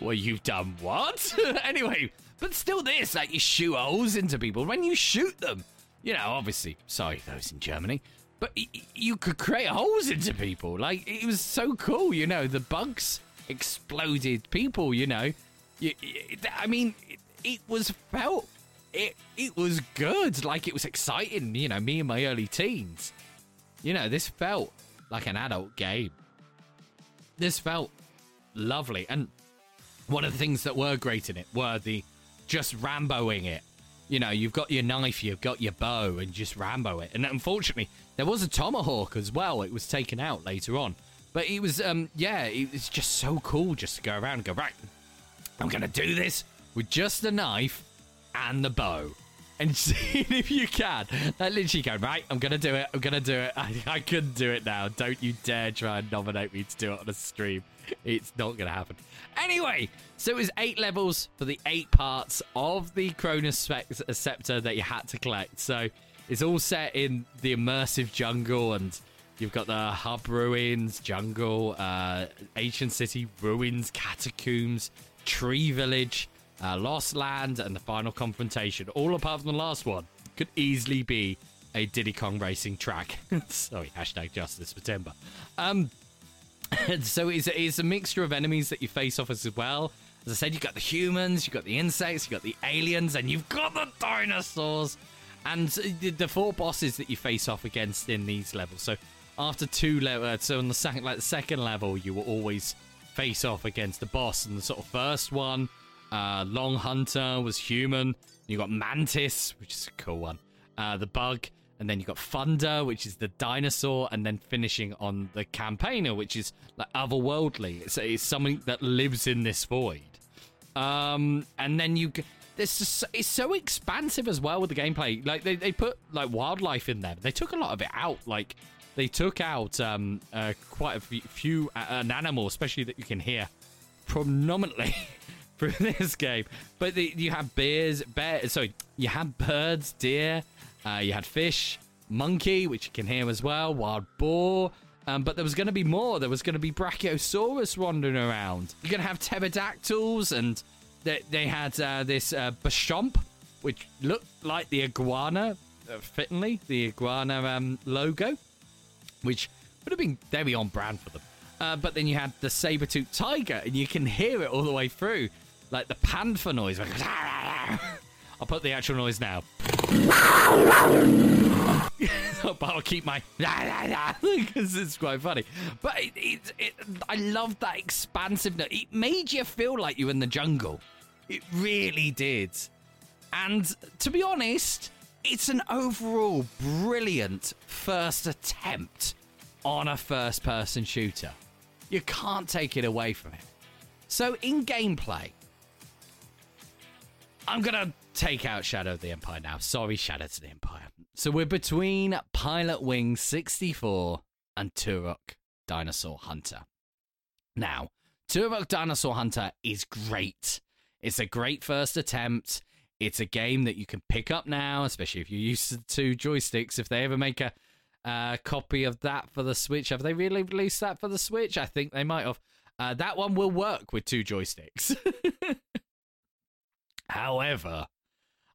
well, you've done what? [laughs] anyway, but still, this like you shoot holes into people when you shoot them. You know, obviously, sorry those in Germany, but y- you could create holes into people. Like it was so cool. You know, the bugs exploded people. You know, I mean, it, it was felt. It it was good. Like it was exciting. You know, me in my early teens. You know, this felt like an adult game. This felt lovely. And one of the things that were great in it were the just Ramboing it. You know, you've got your knife, you've got your bow, and just Rambo it. And unfortunately, there was a tomahawk as well. It was taken out later on. But it was, um, yeah, it was just so cool just to go around and go, right, I'm going to do this with just the knife and the bow. And [laughs] see if you can. That literally go, right, I'm going to do it. I'm going to do it. [laughs] I, I couldn't do it now. Don't you dare try and nominate me to do it on a stream. It's not going to happen. Anyway, so it was eight levels for the eight parts of the Cronus Scepter that you had to collect. So it's all set in the immersive jungle and You've got the hub ruins, jungle, uh, ancient city, ruins, catacombs, tree village, uh, lost land, and the final confrontation. All apart from the last one could easily be a Diddy Kong racing track. [laughs] Sorry, hashtag justice for Timber. Um, [laughs] so it's, it's a mixture of enemies that you face off as well. As I said, you've got the humans, you've got the insects, you've got the aliens, and you've got the dinosaurs. And the, the four bosses that you face off against in these levels. So after two levels, uh, so on the second, like the second level, you will always face off against the boss. And the sort of first one, uh, Long Hunter was human. You got Mantis, which is a cool one. Uh, the bug, and then you got Thunder, which is the dinosaur, and then finishing on the Campaigner, which is like otherworldly. It's, it's something that lives in this void. Um, and then you this just, it's so expansive as well with the gameplay. Like they, they put like wildlife in there. They took a lot of it out. Like they took out um, uh, quite a few, uh, an animal, especially that you can hear prominently [laughs] through this game. But the, you have bears, bear, sorry, you had birds, deer, uh, you had fish, monkey, which you can hear as well, wild boar. Um, but there was going to be more. There was going to be Brachiosaurus wandering around. You're going to have pterodactyls, and they, they had uh, this uh, Bashomp, which looked like the iguana, uh, fittingly, the iguana um, logo which would have been very on brand for them. Uh, but then you had the saber tooth tiger, and you can hear it all the way through, like the panther noise. [laughs] I'll put the actual noise now. [laughs] but I'll keep my [laughs] because it's quite funny. But it, it, it, I love that expansiveness. It made you feel like you're in the jungle. It really did. And to be honest, it's an overall brilliant first attempt on a first person shooter. You can't take it away from it. So, in gameplay, I'm going to take out Shadow of the Empire now. Sorry, Shadow of the Empire. So, we're between Pilot Wing 64 and Turok Dinosaur Hunter. Now, Turok Dinosaur Hunter is great. It's a great first attempt. It's a game that you can pick up now, especially if you're used to two joysticks. If they ever make a uh, copy of that for the Switch, have they really released that for the Switch? I think they might have. Uh, that one will work with two joysticks. [laughs] However,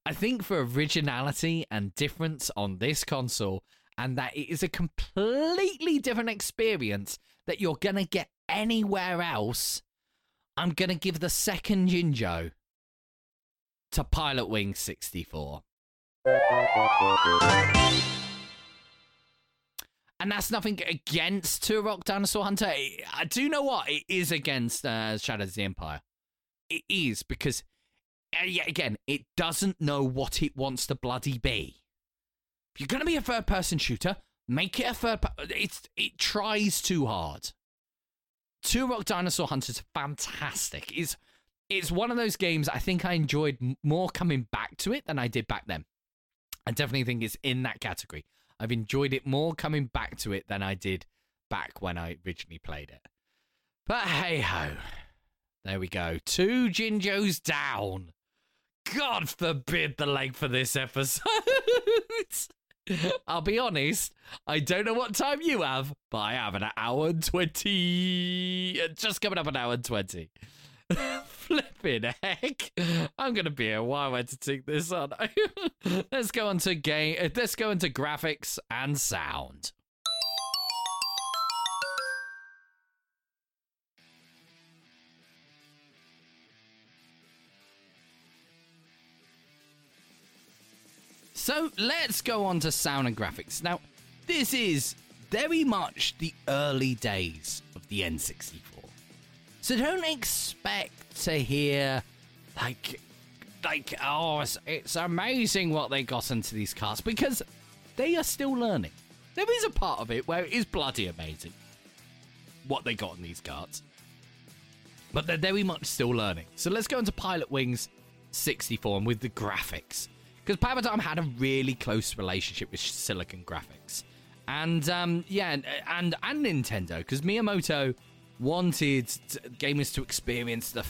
I think for originality and difference on this console, and that it is a completely different experience that you're going to get anywhere else, I'm going to give the second Jinjo to Pilot Wing 64. And that's nothing against Turok Dinosaur Hunter. I do know what it is against uh, Shadows of the Empire. It is because, uh, yet again, it doesn't know what it wants to bloody be. If you're going to be a third person shooter, make it a third. it's it tries too hard. Turok Dinosaur Hunter is fantastic. It's it's one of those games I think I enjoyed more coming back to it than I did back then. I definitely think it's in that category. I've enjoyed it more coming back to it than I did back when I originally played it. But hey ho, there we go. Two Jinjos down. God forbid the length for this episode. [laughs] I'll be honest, I don't know what time you have, but I have an hour and 20. Uh, just coming up an hour and 20. [laughs] Flipping heck. I'm to be a while editing this on. [laughs] let's go on to game. Uh, let's go into graphics and sound. So let's go on to sound and graphics. Now, this is very much the early days of the N64. So don't expect to hear like like oh it's, it's amazing what they got into these cars because they are still learning. There is a part of it where it is bloody amazing what they got in these carts. But they're very much still learning. So let's go into Pilotwings 64 and with the graphics because Paradigm had a really close relationship with Silicon Graphics, and um, yeah, and, and Nintendo because Miyamoto wanted gamers to experience the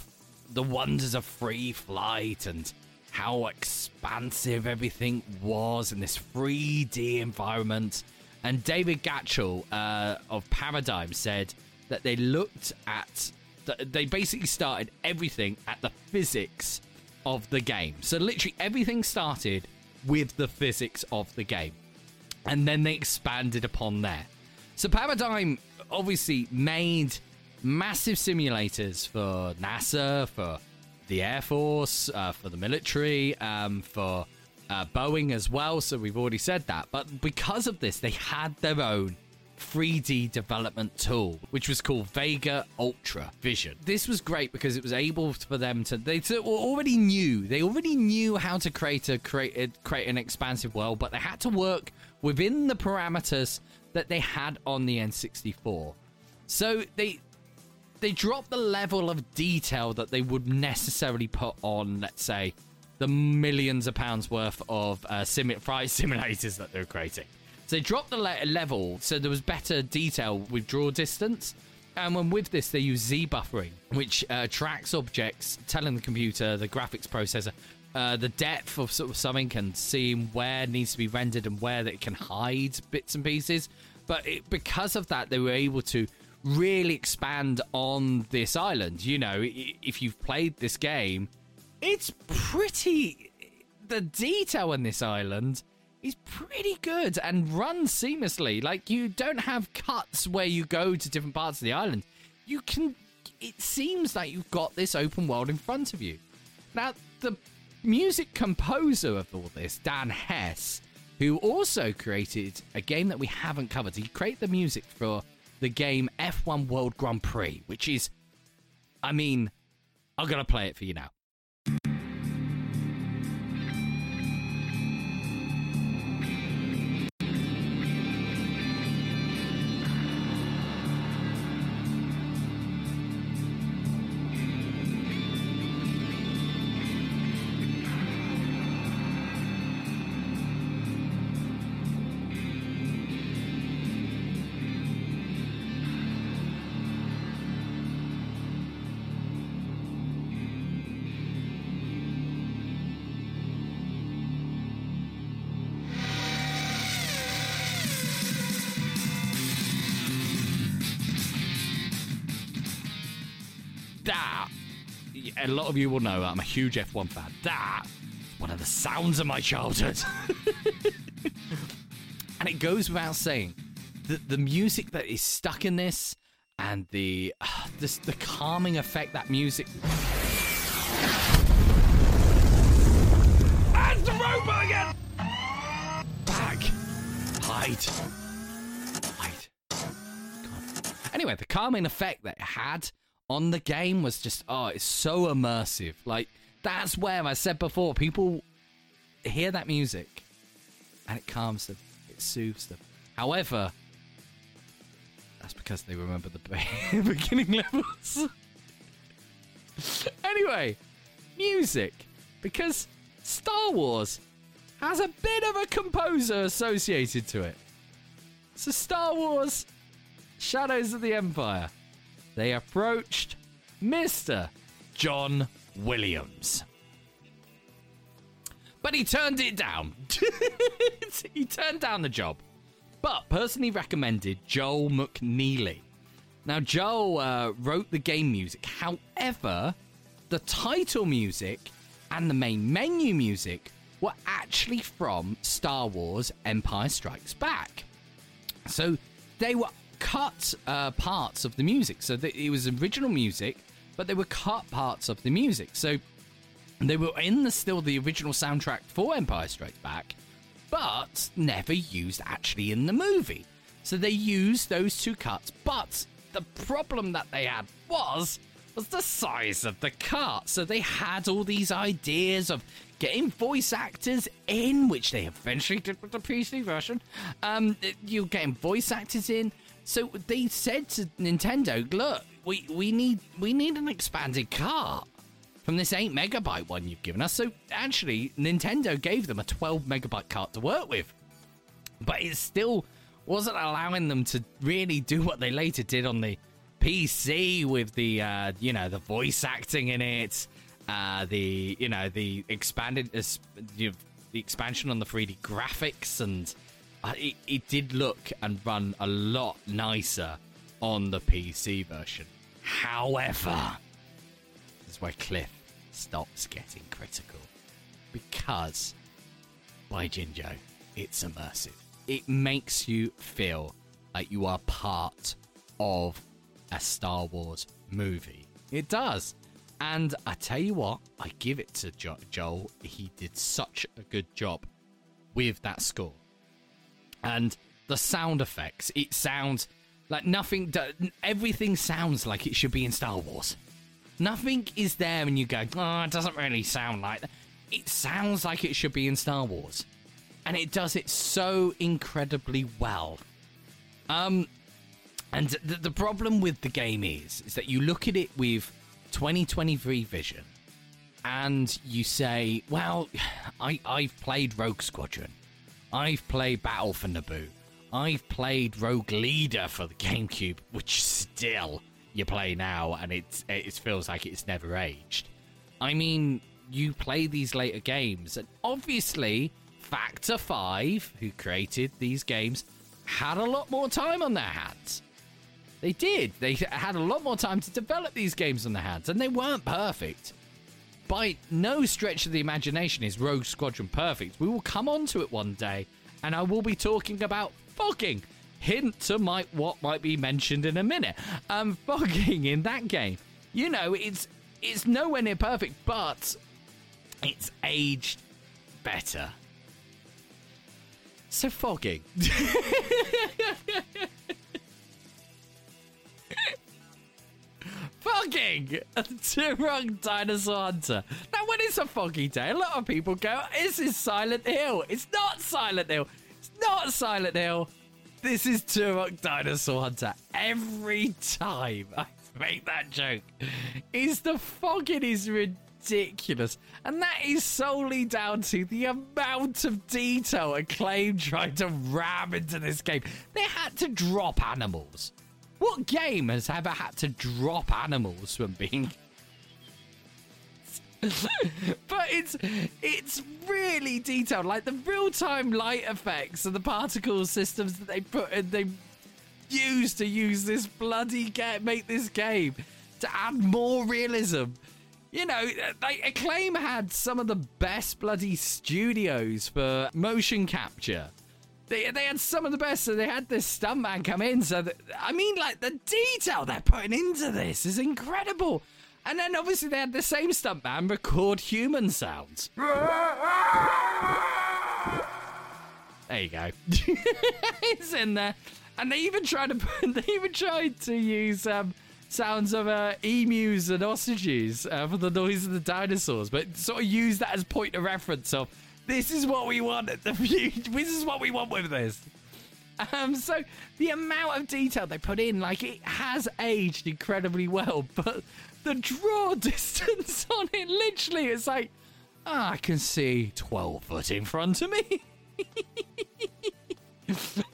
the wonders of free flight and how expansive everything was in this 3D environment. And David Gatchell uh, of Paradigm said that they looked at, they basically started everything at the physics of the game. So literally everything started with the physics of the game. And then they expanded upon there. So Paradigm obviously made massive simulators for NASA, for the Air Force, uh, for the military, um, for uh, Boeing as well. So we've already said that. But because of this, they had their own 3D development tool, which was called Vega Ultra Vision. This was great because it was able for them to they already knew they already knew how to create a create create an expansive world, but they had to work within the parameters that they had on the N64. So they they dropped the level of detail that they would necessarily put on, let's say, the millions of pounds worth of uh, flight [laughs] simulators that they're creating. So they dropped the le- level so there was better detail with draw distance. And when with this, they use Z buffering, which uh, tracks objects, telling the computer, the graphics processor, uh, the depth of sort of something and seeing where it needs to be rendered and where that it can hide bits and pieces. But it, because of that, they were able to really expand on this island. You know, if you've played this game, it's pretty. The detail on this island is pretty good and runs seamlessly. Like you don't have cuts where you go to different parts of the island. You can it seems like you've got this open world in front of you. Now, the music composer of all this, Dan Hess, who also created a game that we haven't covered. He created the music for the game F1 World Grand Prix, which is I mean, I'm going to play it for you now. A lot of you will know I'm a huge F1 fan. That one of the sounds of my childhood. [laughs] and it goes without saying that the music that is stuck in this and the uh, [sighs] this, the calming effect that music. And the robot again. Back. Hide. Hide. God. Anyway, the calming effect that it had on the game was just oh, it's so immersive. Like that's where I said before, people hear that music and it calms them, it soothes them. However, that's because they remember the [laughs] beginning levels. [laughs] anyway, music because Star Wars has a bit of a composer associated to it. So Star Wars Shadows of the Empire they approached Mr. John Williams. but he turned it down. [laughs] he turned down the job, but personally recommended Joel McNeely. Now, Joel uh, wrote the game music. However, the title music and the main menu music were actually from Star Wars Empire Strikes Back. So they were cut uh, parts of the music. So it was original music, but they were cut parts of the music. So they were in the still the original soundtrack for Empire Strikes Back, but never used actually in the movie. So they used those two cuts, but the problem that they had was was the size of the cut. So they had all these ideas of getting voice actors in, which they eventually did with the PC version. Um, you're getting voice actors in. So they said to Nintendo, "Look, we, we need we need an expanded cart from this 8 megabyte one you've given us." So actually, Nintendo gave them a 12 megabyte cart to work with, but it still wasn't allowing them to really do what they later did on the PC with the uh, you know the voice acting in it, uh, the you know the expanded uh, the expansion on the 3D graphics, and it, it did look and run a lot nicer on the PC version. However, this is where Cliff stops getting critical because by Jinjo, it's immersive. It makes you feel like you are part of a Star Wars movie. It does. And I tell you what, I give it to jo- Joel. He did such a good job with that score. And the sound effects, it sounds like nothing, everything sounds like it should be in Star Wars. Nothing is there and you go, oh, it doesn't really sound like that. It sounds like it should be in Star Wars. And it does it so incredibly well. Um, and the, the problem with the game is, is that you look at it with 2023 vision, and you say, "Well, [sighs] I I've played Rogue Squadron, I've played Battle for Naboo, I've played Rogue Leader for the GameCube, which still you play now, and it it feels like it's never aged. I mean, you play these later games, and obviously, Factor Five, who created these games, had a lot more time on their hands. They did. They had a lot more time to develop these games on their hands, and they weren't perfect. By no stretch of the imagination is Rogue Squadron perfect. We will come on to it one day, and I will be talking about fogging. Hint to might what might be mentioned in a minute. Um, [laughs] fogging in that game. You know, it's it's nowhere near perfect, but it's aged better. So fogging. [laughs] Fogging! A [laughs] Turok Dinosaur Hunter. Now, when it's a foggy day, a lot of people go, This is Silent Hill. It's not Silent Hill. It's not Silent Hill. This is Turok Dinosaur Hunter. Every time I make that joke, is the fogging is ridiculous. And that is solely down to the amount of detail Acclaim tried to ram into this game. They had to drop animals. What game has ever had to drop animals from being [laughs] but it's it's really detailed. Like the real time light effects and the particle systems that they put in, they use to use this bloody game, make this game to add more realism. You know, they Acclaim had some of the best bloody studios for motion capture they, they had some of the best, so they had this stuntman come in. So, I mean, like, the detail they're putting into this is incredible. And then obviously they had the same stuntman record human sounds. there you go. [laughs] it's in there. And they even tried to put, [laughs] they even tried to use um, sounds of uh, emus and ostriches uh, for the noise of the dinosaurs, but sort of use that as point of reference of this is what we want at the future. This is what we want with this. Um, so the amount of detail they put in, like it has aged incredibly well, but the draw [laughs] distance on it, literally, it's like, oh, I can see 12 foot in front of me. [laughs]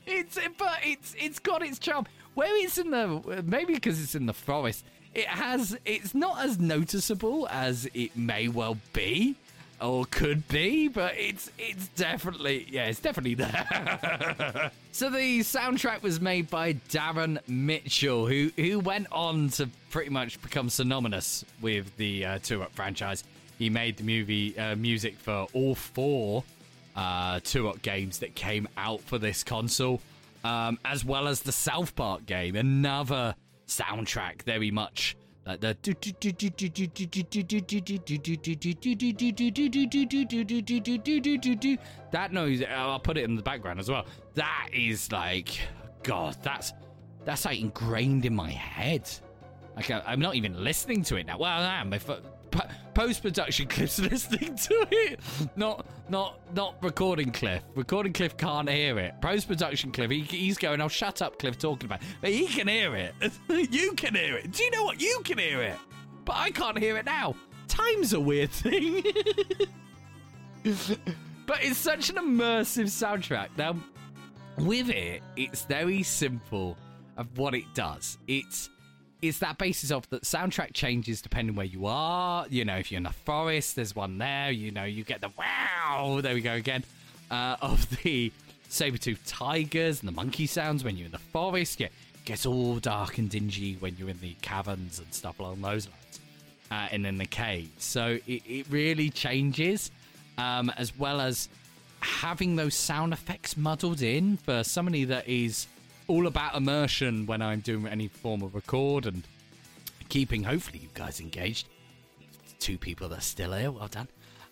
it's but it's it's got its charm. Where it's in the maybe because it's in the forest, it has it's not as noticeable as it may well be or could be, but it's it's definitely yeah, it's definitely there. [laughs] so the soundtrack was made by Darren Mitchell, who who went on to pretty much become synonymous with the uh, Turok franchise. He made the movie uh, music for all four uh, Turok games that came out for this console, um, as well as the South Park game, another soundtrack very much like the that noise i'll put it in the background as well that is like god that's that's like ingrained in my head like i'm not even listening to it now well i am post production clips listening to it, not not not recording Cliff. Recording Cliff can't hear it. Post production Cliff, he, he's going, I'll "Oh, shut up, Cliff, talking about." It. But he can hear it. [laughs] you can hear it. Do you know what? You can hear it, but I can't hear it now. Time's a weird [laughs] thing. but it's such an immersive soundtrack. Now, with it, it's very simple of what it does. It's is that basis of the soundtrack changes depending where you are. You know, if you're in the forest, there's one there. You know, you get the wow, there we go again, uh, of the saber-toothed tigers and the monkey sounds when you're in the forest. Yeah, it gets all dark and dingy when you're in the caverns and stuff along those lines, uh, and in the cave. So it, it really changes, um, as well as having those sound effects muddled in for somebody that is all about immersion when I'm doing any form of record and keeping, hopefully, you guys engaged. Two people that are still here, well done.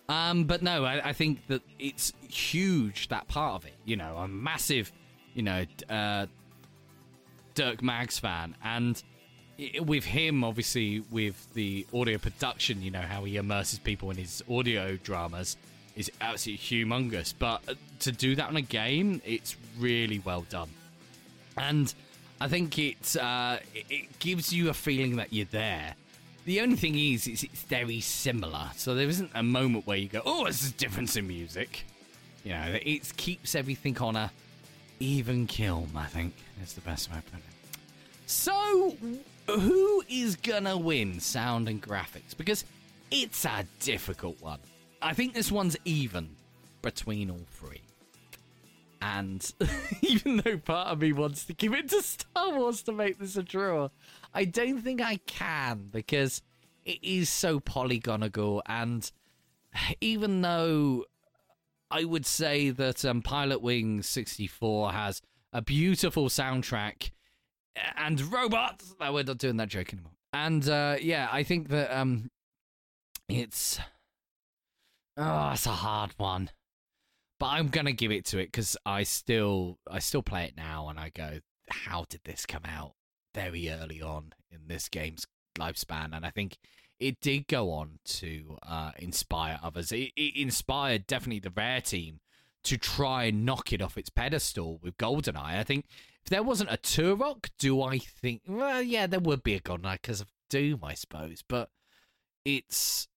Um, but no, I, I, think that it's huge that part of it. You know, I'm a massive, you know, uh, Dirk Maggs fan, and with him, obviously, with the audio production, you know how he immerses people in his audio dramas is absolutely humongous. But uh, to do that on a game, it's really well done and I think it uh, it gives you a feeling that you're there. The only thing is, it's, it's very similar, so there isn't a moment where you go, "Oh, there's a difference in music." You know, it keeps everything on a even kill. I think is the best way to put it. So, who is gonna win sound and graphics? Because it's a difficult one. I think this one's even between all three. And [laughs] even though part of me wants to give it to Star Wars to make this a draw, I don't think I can because it is so polygonal. And even though I would say that um, Pilotwings 64 has a beautiful soundtrack and robots, we're not doing that joke anymore. And uh, yeah, I think that um, it's. Oh, it's a hard one but I'm gonna give it to it because I still I still play it now, and I go, how did this come out very early on in this game's lifespan? And I think it did go on to uh, inspire others. It, it inspired definitely the Rare team to try and knock it off its pedestal with GoldenEye. I think if there wasn't a Turok, do I think? Well, yeah, there would be a GoldenEye because of Doom, I suppose. But it's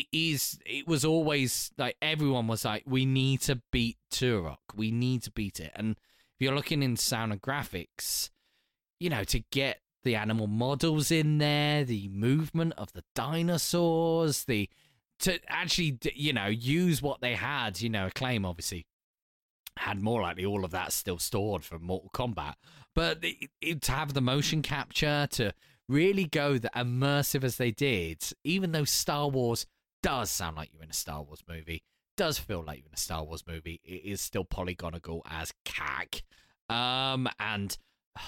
it is it was always like everyone was like we need to beat Turok. We need to beat it. And if you're looking in sound and graphics you know to get the animal models in there the movement of the dinosaurs the to actually you know use what they had you know acclaim obviously had more likely all of that still stored from Mortal Kombat but it, to have the motion capture to really go that immersive as they did even though Star Wars does sound like you're in a Star Wars movie, does feel like you're in a Star Wars movie. It is still polygonal as cack. Um, and uh,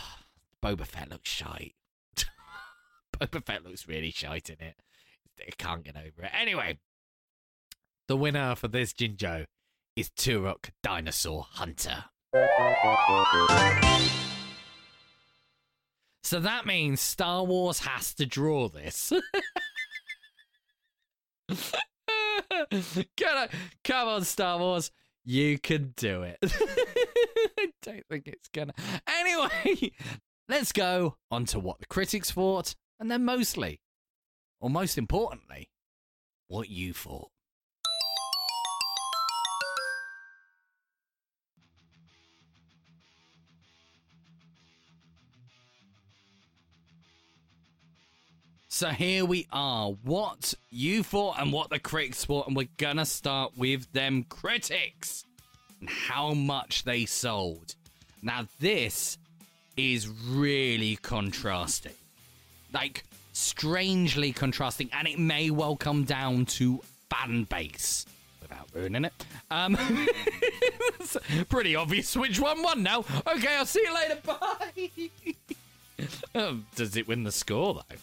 [sighs] Boba Fett looks shite. [laughs] Boba Fett looks really shite in it. I can't get over it. Anyway, the winner for this Jinjo is Turok Dinosaur Hunter. So that means Star Wars has to draw this. [laughs] [laughs] come, come on, Star Wars. You can do it. [laughs] I don't think it's gonna. Anyway, [laughs] let's go on to what the critics thought, and then mostly, or most importantly, what you thought. So here we are. What you thought and what the critics thought, and we're gonna start with them critics and how much they sold. Now this is really contrasting. Like strangely contrasting, and it may well come down to fan base without ruining it. Um, [laughs] pretty obvious which one won now. Okay, I'll see you later. Bye. [laughs] um, does it win the score though?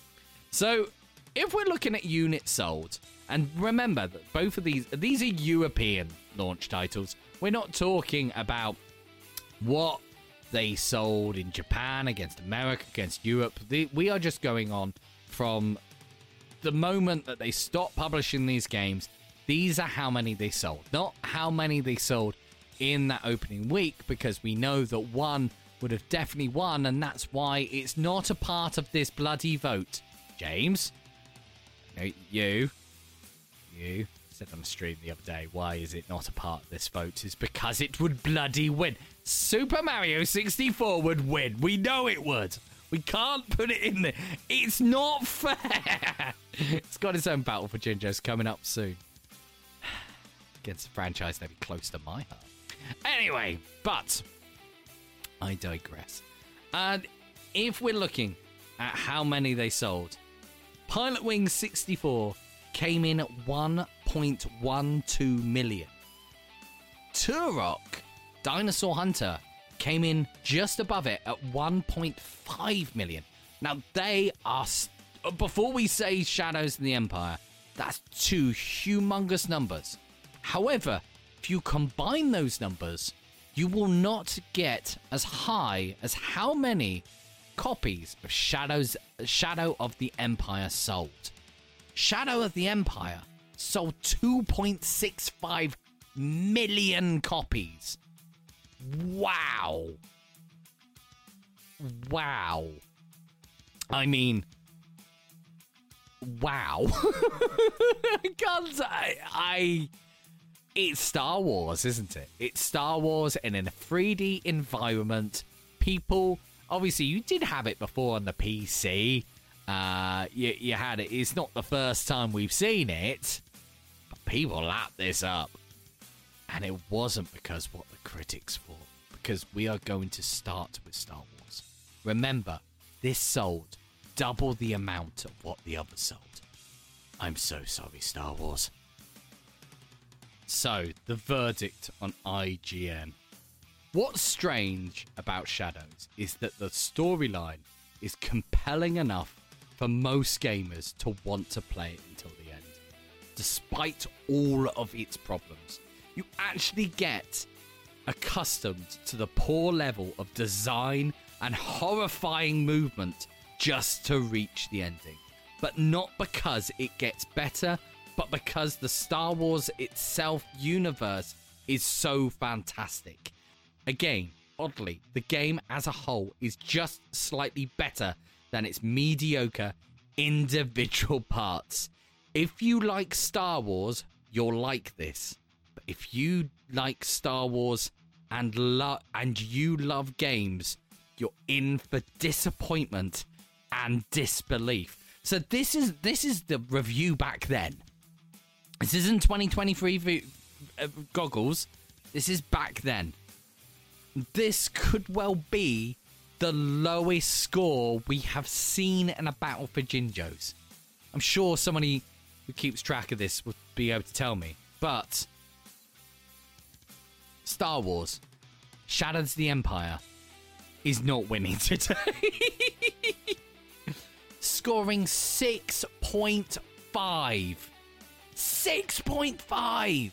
So, if we're looking at units sold, and remember that both of these these are European launch titles. We're not talking about what they sold in Japan against America against Europe. we are just going on from the moment that they stopped publishing these games. These are how many they sold, not how many they sold in that opening week, because we know that one would have definitely won, and that's why it's not a part of this bloody vote. James? No, you. You said on the stream the other day, why is it not a part of this vote? Is because it would bloody win. Super Mario 64 would win. We know it would. We can't put it in there. It's not fair. [laughs] it's got its own battle for Jinjos coming up soon. [sighs] Against a franchise that'd be close to my heart. Anyway, but I digress. And if we're looking at how many they sold, Pilotwings 64 came in at 1.12 million. Turok Dinosaur Hunter came in just above it at 1.5 million. Now, they are. St- before we say Shadows in the Empire, that's two humongous numbers. However, if you combine those numbers, you will not get as high as how many copies of Shadows Shadow of the Empire sold. Shadow of the Empire sold 2.65 million copies. Wow. Wow. I mean, wow. [laughs] Guns, I, I. It's Star Wars, isn't it? It's Star Wars in a 3D environment. People obviously you did have it before on the PC. Uh, you, you had it. It's not the first time we've seen it, but people lap this up, and it wasn't because what the critics thought. Because we are going to start with Star Wars. Remember, this sold double the amount of what the other sold. I'm so sorry, Star Wars. So, the verdict on IGN. What's strange about Shadows is that the storyline is compelling enough for most gamers to want to play it until the end. Despite all of its problems, you actually get accustomed to the poor level of design and horrifying movement just to reach the ending. But not because it gets better, but because the Star Wars itself universe is so fantastic. Again, oddly, the game as a whole is just slightly better than its mediocre individual [laughs] parts. If you like Star Wars, you'll like this. But if you like Star Wars and lo- and you love games, you're in for disappointment and disbelief. So this is this is the review back then. This isn't 2023 v- uh, goggles. This is back then this could well be the lowest score we have seen in a battle for Jinjos. I'm sure somebody who keeps track of this would be able to tell me. But Star Wars, Shadows of the Empire, is not winning [laughs] today. Scoring 6.5. 6.5!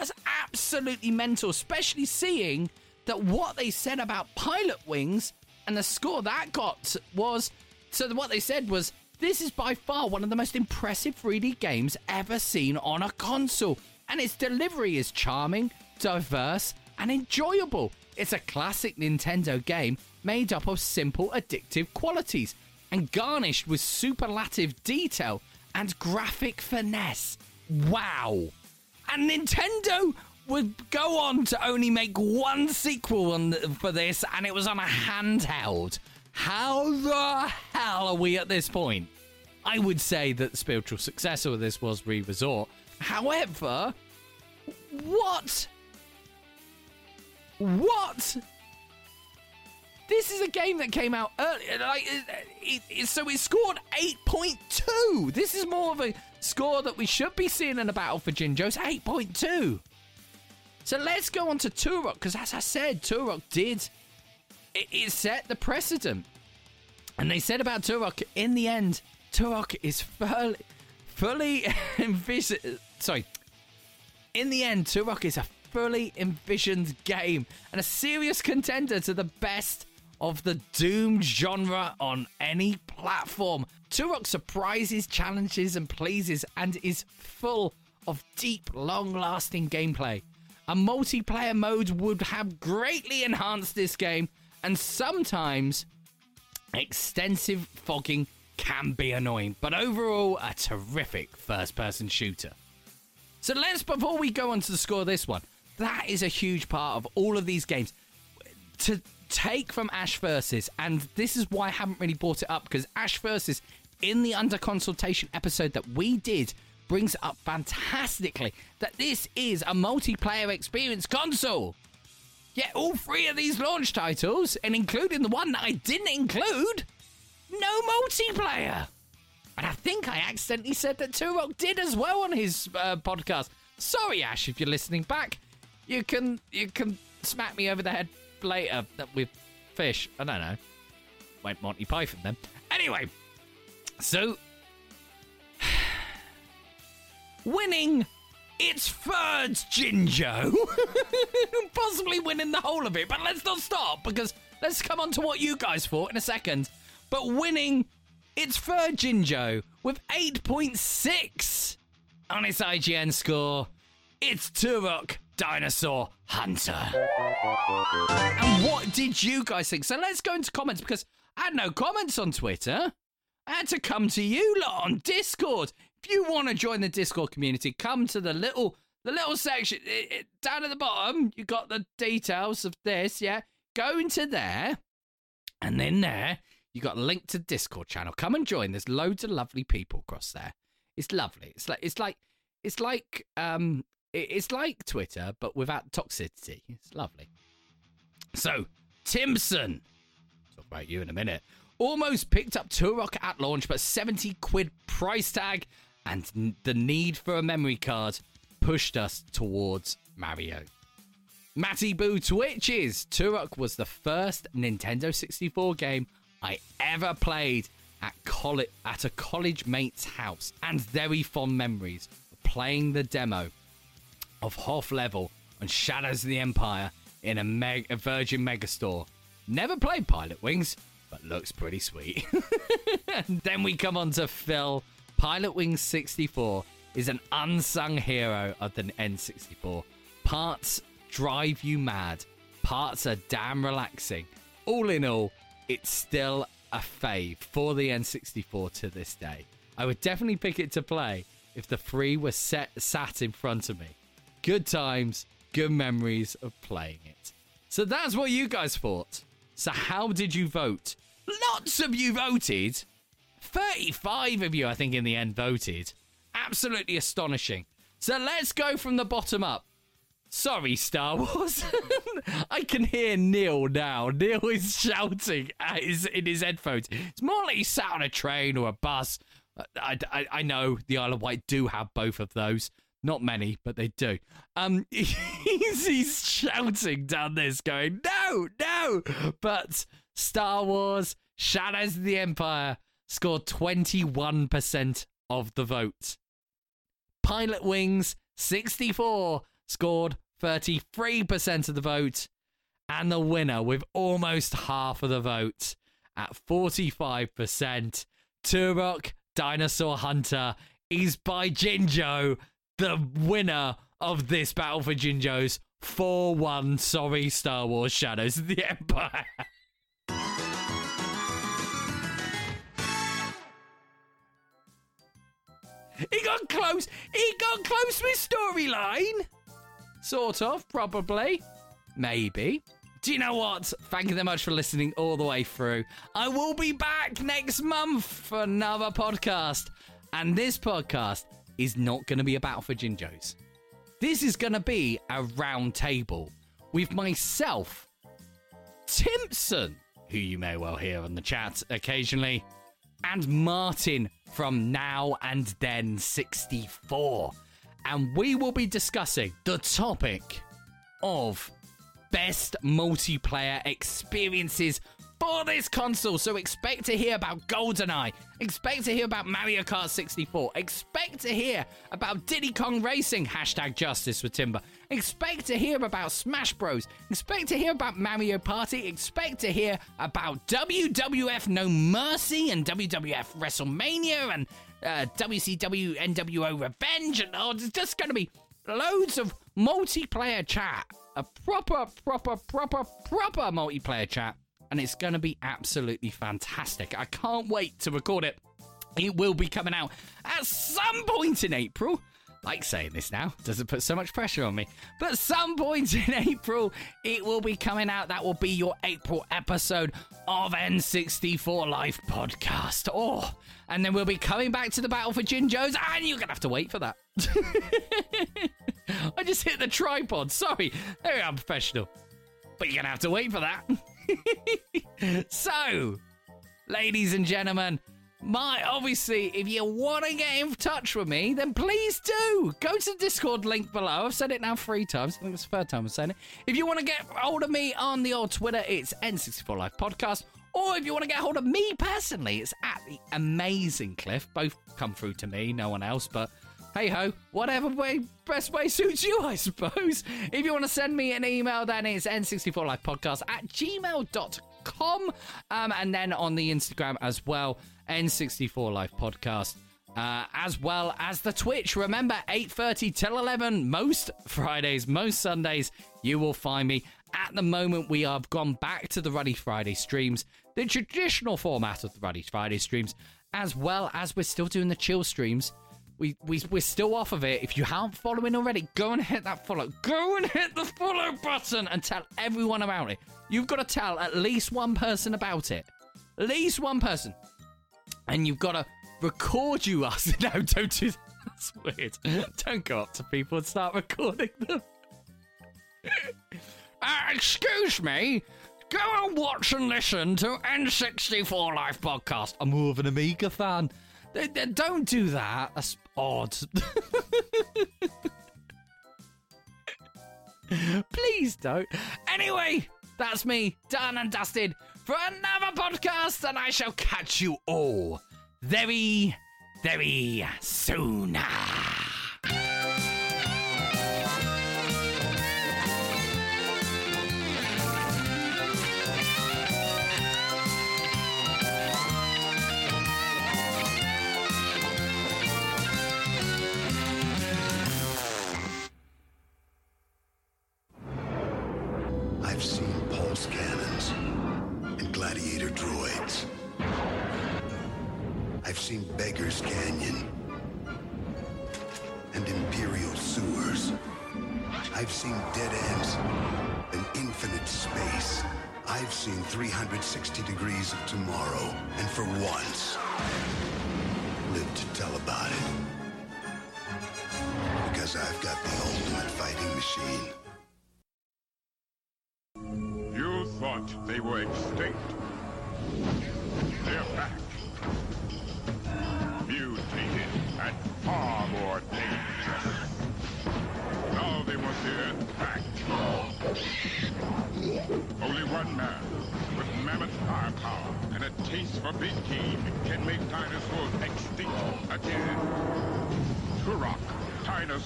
That's absolutely mental, especially seeing that what they said about Pilotwings and the score that got was so what they said was this is by far one of the most impressive 3D games ever seen on a console, and its delivery is charming, diverse, and enjoyable. It's a classic Nintendo game made up of simple, addictive qualities and garnished with superlative detail and graphic finesse. Wow! And Nintendo would go on to only make one sequel for this, and it was on a handheld. How the hell are we at this point? I would say that the spiritual successor of this was Re Resort. However, what? What? This is a game that came out early. Like, it, it, so it scored 8.2. This is more of a score that we should be seeing in a battle for Jinjo's 8.2. So let's go on to Turok, because as I said, Turok did. It, it set the precedent. And they said about Turok, in the end, Turok is fully, [laughs] fully envisioned. Sorry. In the end, Turok is a fully envisioned game and a serious contender to the best of the Doom genre on any platform. Turok surprises, challenges, and pleases, and is full of deep, long lasting gameplay. A multiplayer mode would have greatly enhanced this game, and sometimes extensive fogging can be annoying, but overall, a terrific first person shooter. So let's, before we go on to the score this one, that is a huge part of all of these games. To take from Ash Versus, and this is why I haven't really brought it up because Ash Versus in the under consultation episode that we did brings up fantastically that this is a multiplayer experience console. Yet all three of these launch titles, and including the one that I didn't include, no multiplayer. And I think I accidentally said that Turok did as well on his uh, podcast. Sorry, Ash, if you're listening back, you can you can smack me over the head later with fish. I don't know. Went Monty Python then. Anyway, so [sighs] winning its third Jinjo. [laughs] Possibly winning the whole of it, but let's not stop because let's come on to what you guys thought in a second. But winning its third Jinjo with 8.6 on its IGN score, it's Turok Dinosaur Hunter. And what did you guys think? So let's go into comments because I had no comments on Twitter. Had to come to you lot on Discord. If you want to join the Discord community, come to the little the little section it, it, down at the bottom. You got the details of this. Yeah, go into there, and then there you got a link to Discord channel. Come and join. There's loads of lovely people across there. It's lovely. It's like it's like it's like um it's like Twitter, but without toxicity. It's lovely. So, Timson, talk about you in a minute, almost picked up Turok at launch, but 70 quid price tag and the need for a memory card pushed us towards Mario. Matty Boo Twitches. Turok was the first Nintendo 64 game I ever played at, coll- at a college mate's house, and very fond memories of playing the demo of Hoth level on Shadows of the Empire in a, meg- a Virgin Megastore. Never played Pilotwings, but looks pretty sweet. [laughs] [laughs] then we come on to Phil. Pilotwings 64 is an unsung hero of the N64. Parts drive you mad, parts are damn relaxing. All in all, it's still a fave for the N64 to this day. I would definitely pick it to play if the free were set sat in front of me good times, good memories of playing it. So that's what you guys thought. So, how did you vote? Lots of you voted. 35 of you, I think, in the end voted. Absolutely astonishing. So, let's go from the bottom up. Sorry, Star Wars. [laughs] I can hear Neil now. Neil is shouting his, in his headphones. It's more like he's sat on a train or a bus. I, I, I know the Isle of Wight do have both of those. Not many, but they do. Um, [laughs] he's, he's shouting down this, going, "No, no!" But Star Wars: Shadows of the Empire scored twenty-one percent of the vote. Pilotwings sixty-four scored thirty-three percent of the vote, and the winner with almost half of the vote at forty-five percent, Turok Dinosaur Hunter is by Jinjo the winner of this battle for Jinjos 4 1. Sorry, Star Wars Shadows of the Empire. [laughs] he got close. He got close with storyline. Sort of, probably. Maybe. do you know what? Thank you very much for listening all the way through. I will be back next month for another podcast. And this podcast is not going to be about for Jinjos. This is going to be a round table with myself, Timpson, who you may well hear on the chat occasionally, and Martin from Now and Then 64. And we will be discussing the topic of best multiplayer experiences for this console. So expect to hear about GoldenEye. Expect to hear about Mario Kart 64. Expect to hear about Diddy Kong Racing. Hashtag justice for Timber. Expect to hear about Smash Bros. Expect to hear about Mario Party. Expect to hear about WWF No Mercy and WWF WrestleMania and uh, WCW NWO Revenge. And oh, there's just going to be loads of multiplayer chat. A proper, proper, proper, proper multiplayer chat and it's going to be absolutely fantastic. I can't wait to record it. It will be coming out at some point in April. Like saying this now doesn't put so much pressure on me. But some point in [laughs] April, it will be coming out. That will be your April episode of N64 Life podcast. Oh, and then we'll be coming back to the battle for Jinjos, and you're gonna have to wait for that. [laughs] I just hit the tripod. Sorry, I'm professional, But you're gonna have to wait for that. [laughs] [laughs] so, ladies and gentlemen, my obviously, if you want to get in touch with me, then please do go to the Discord link below. I've said it now three times. I think it's the third time I'm saying it. If you want to get hold of me on the old Twitter, it's N64 Life Podcast. Or if you want to get hold of me personally, it's at the Amazing Cliff. Both come through to me, no one else, but hey ho, whatever way best way suits you, I suppose. If you want to send me an email, then it's n64lifepodcast at gmail.com. Um, and then on the Instagram as well, N64 Life Podcast. Uh, as well as the Twitch. Remember, 8.30 till 11, most Fridays, most Sundays, you will find me. At the moment, we have gone back to the Ruddy Friday streams, the traditional format of the Ruddy Friday streams, as well as we're still doing the chill streams we, we, we're still off of it. If you aren't following already, go and hit that follow. Go and hit the follow button and tell everyone about it. You've got to tell at least one person about it. At least one person. And you've got to record you us. [laughs] No, don't do that. That's weird. Don't go up to people and start recording them. [laughs] uh, excuse me. Go and watch and listen to N64 Life Podcast. I'm more of an Amiga fan. Don't do that. That's odd. [laughs] Please don't. Anyway, that's me, done and dusted for another podcast, and I shall catch you all very, very soon.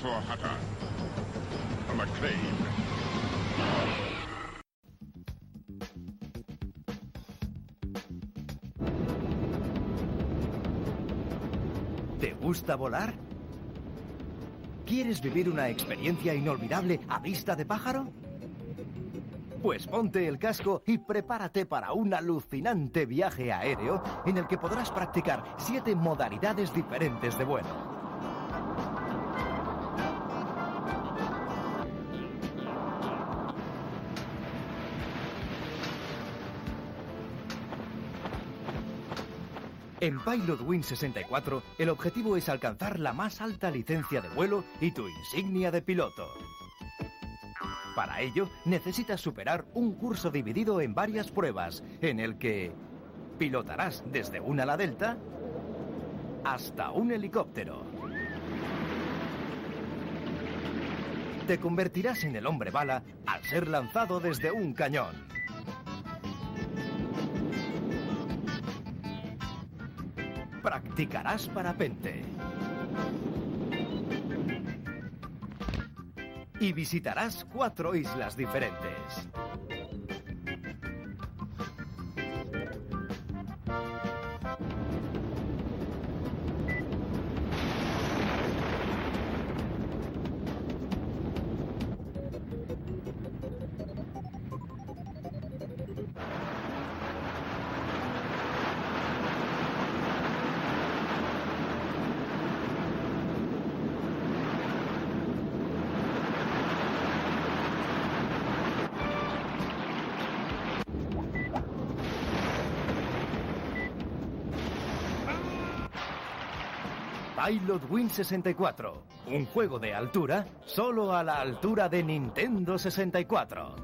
From acclaim. ¿Te gusta volar? ¿Quieres vivir una experiencia inolvidable a vista de pájaro? Pues ponte el casco y prepárate para un alucinante viaje aéreo en el que podrás practicar siete modalidades diferentes de vuelo. En Pilot Win 64, el objetivo es alcanzar la más alta licencia de vuelo y tu insignia de piloto. Para ello, necesitas superar un curso dividido en varias pruebas, en el que pilotarás desde un ala delta hasta un helicóptero. Te convertirás en el hombre bala al ser lanzado desde un cañón. Practicarás parapente. Y visitarás cuatro islas diferentes. Pilotwings 64, un juego de altura solo a la altura de Nintendo 64.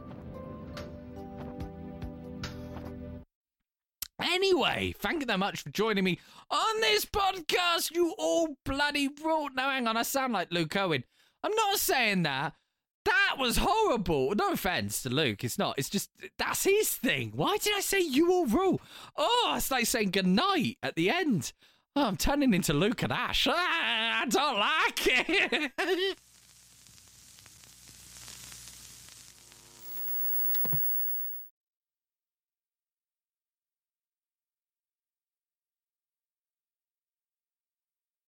Anyway, thank you very much for joining me on this podcast, you all bloody brought. Now, hang on, I sound like Luke Owen. I'm not saying that. That was horrible. No offense to Luke, it's not. It's just that's his thing. Why did I say you all rule? Oh, it's like saying goodnight at the end. Oh, I'm turning into Luke and Ash. Ah, I don't like it. [laughs]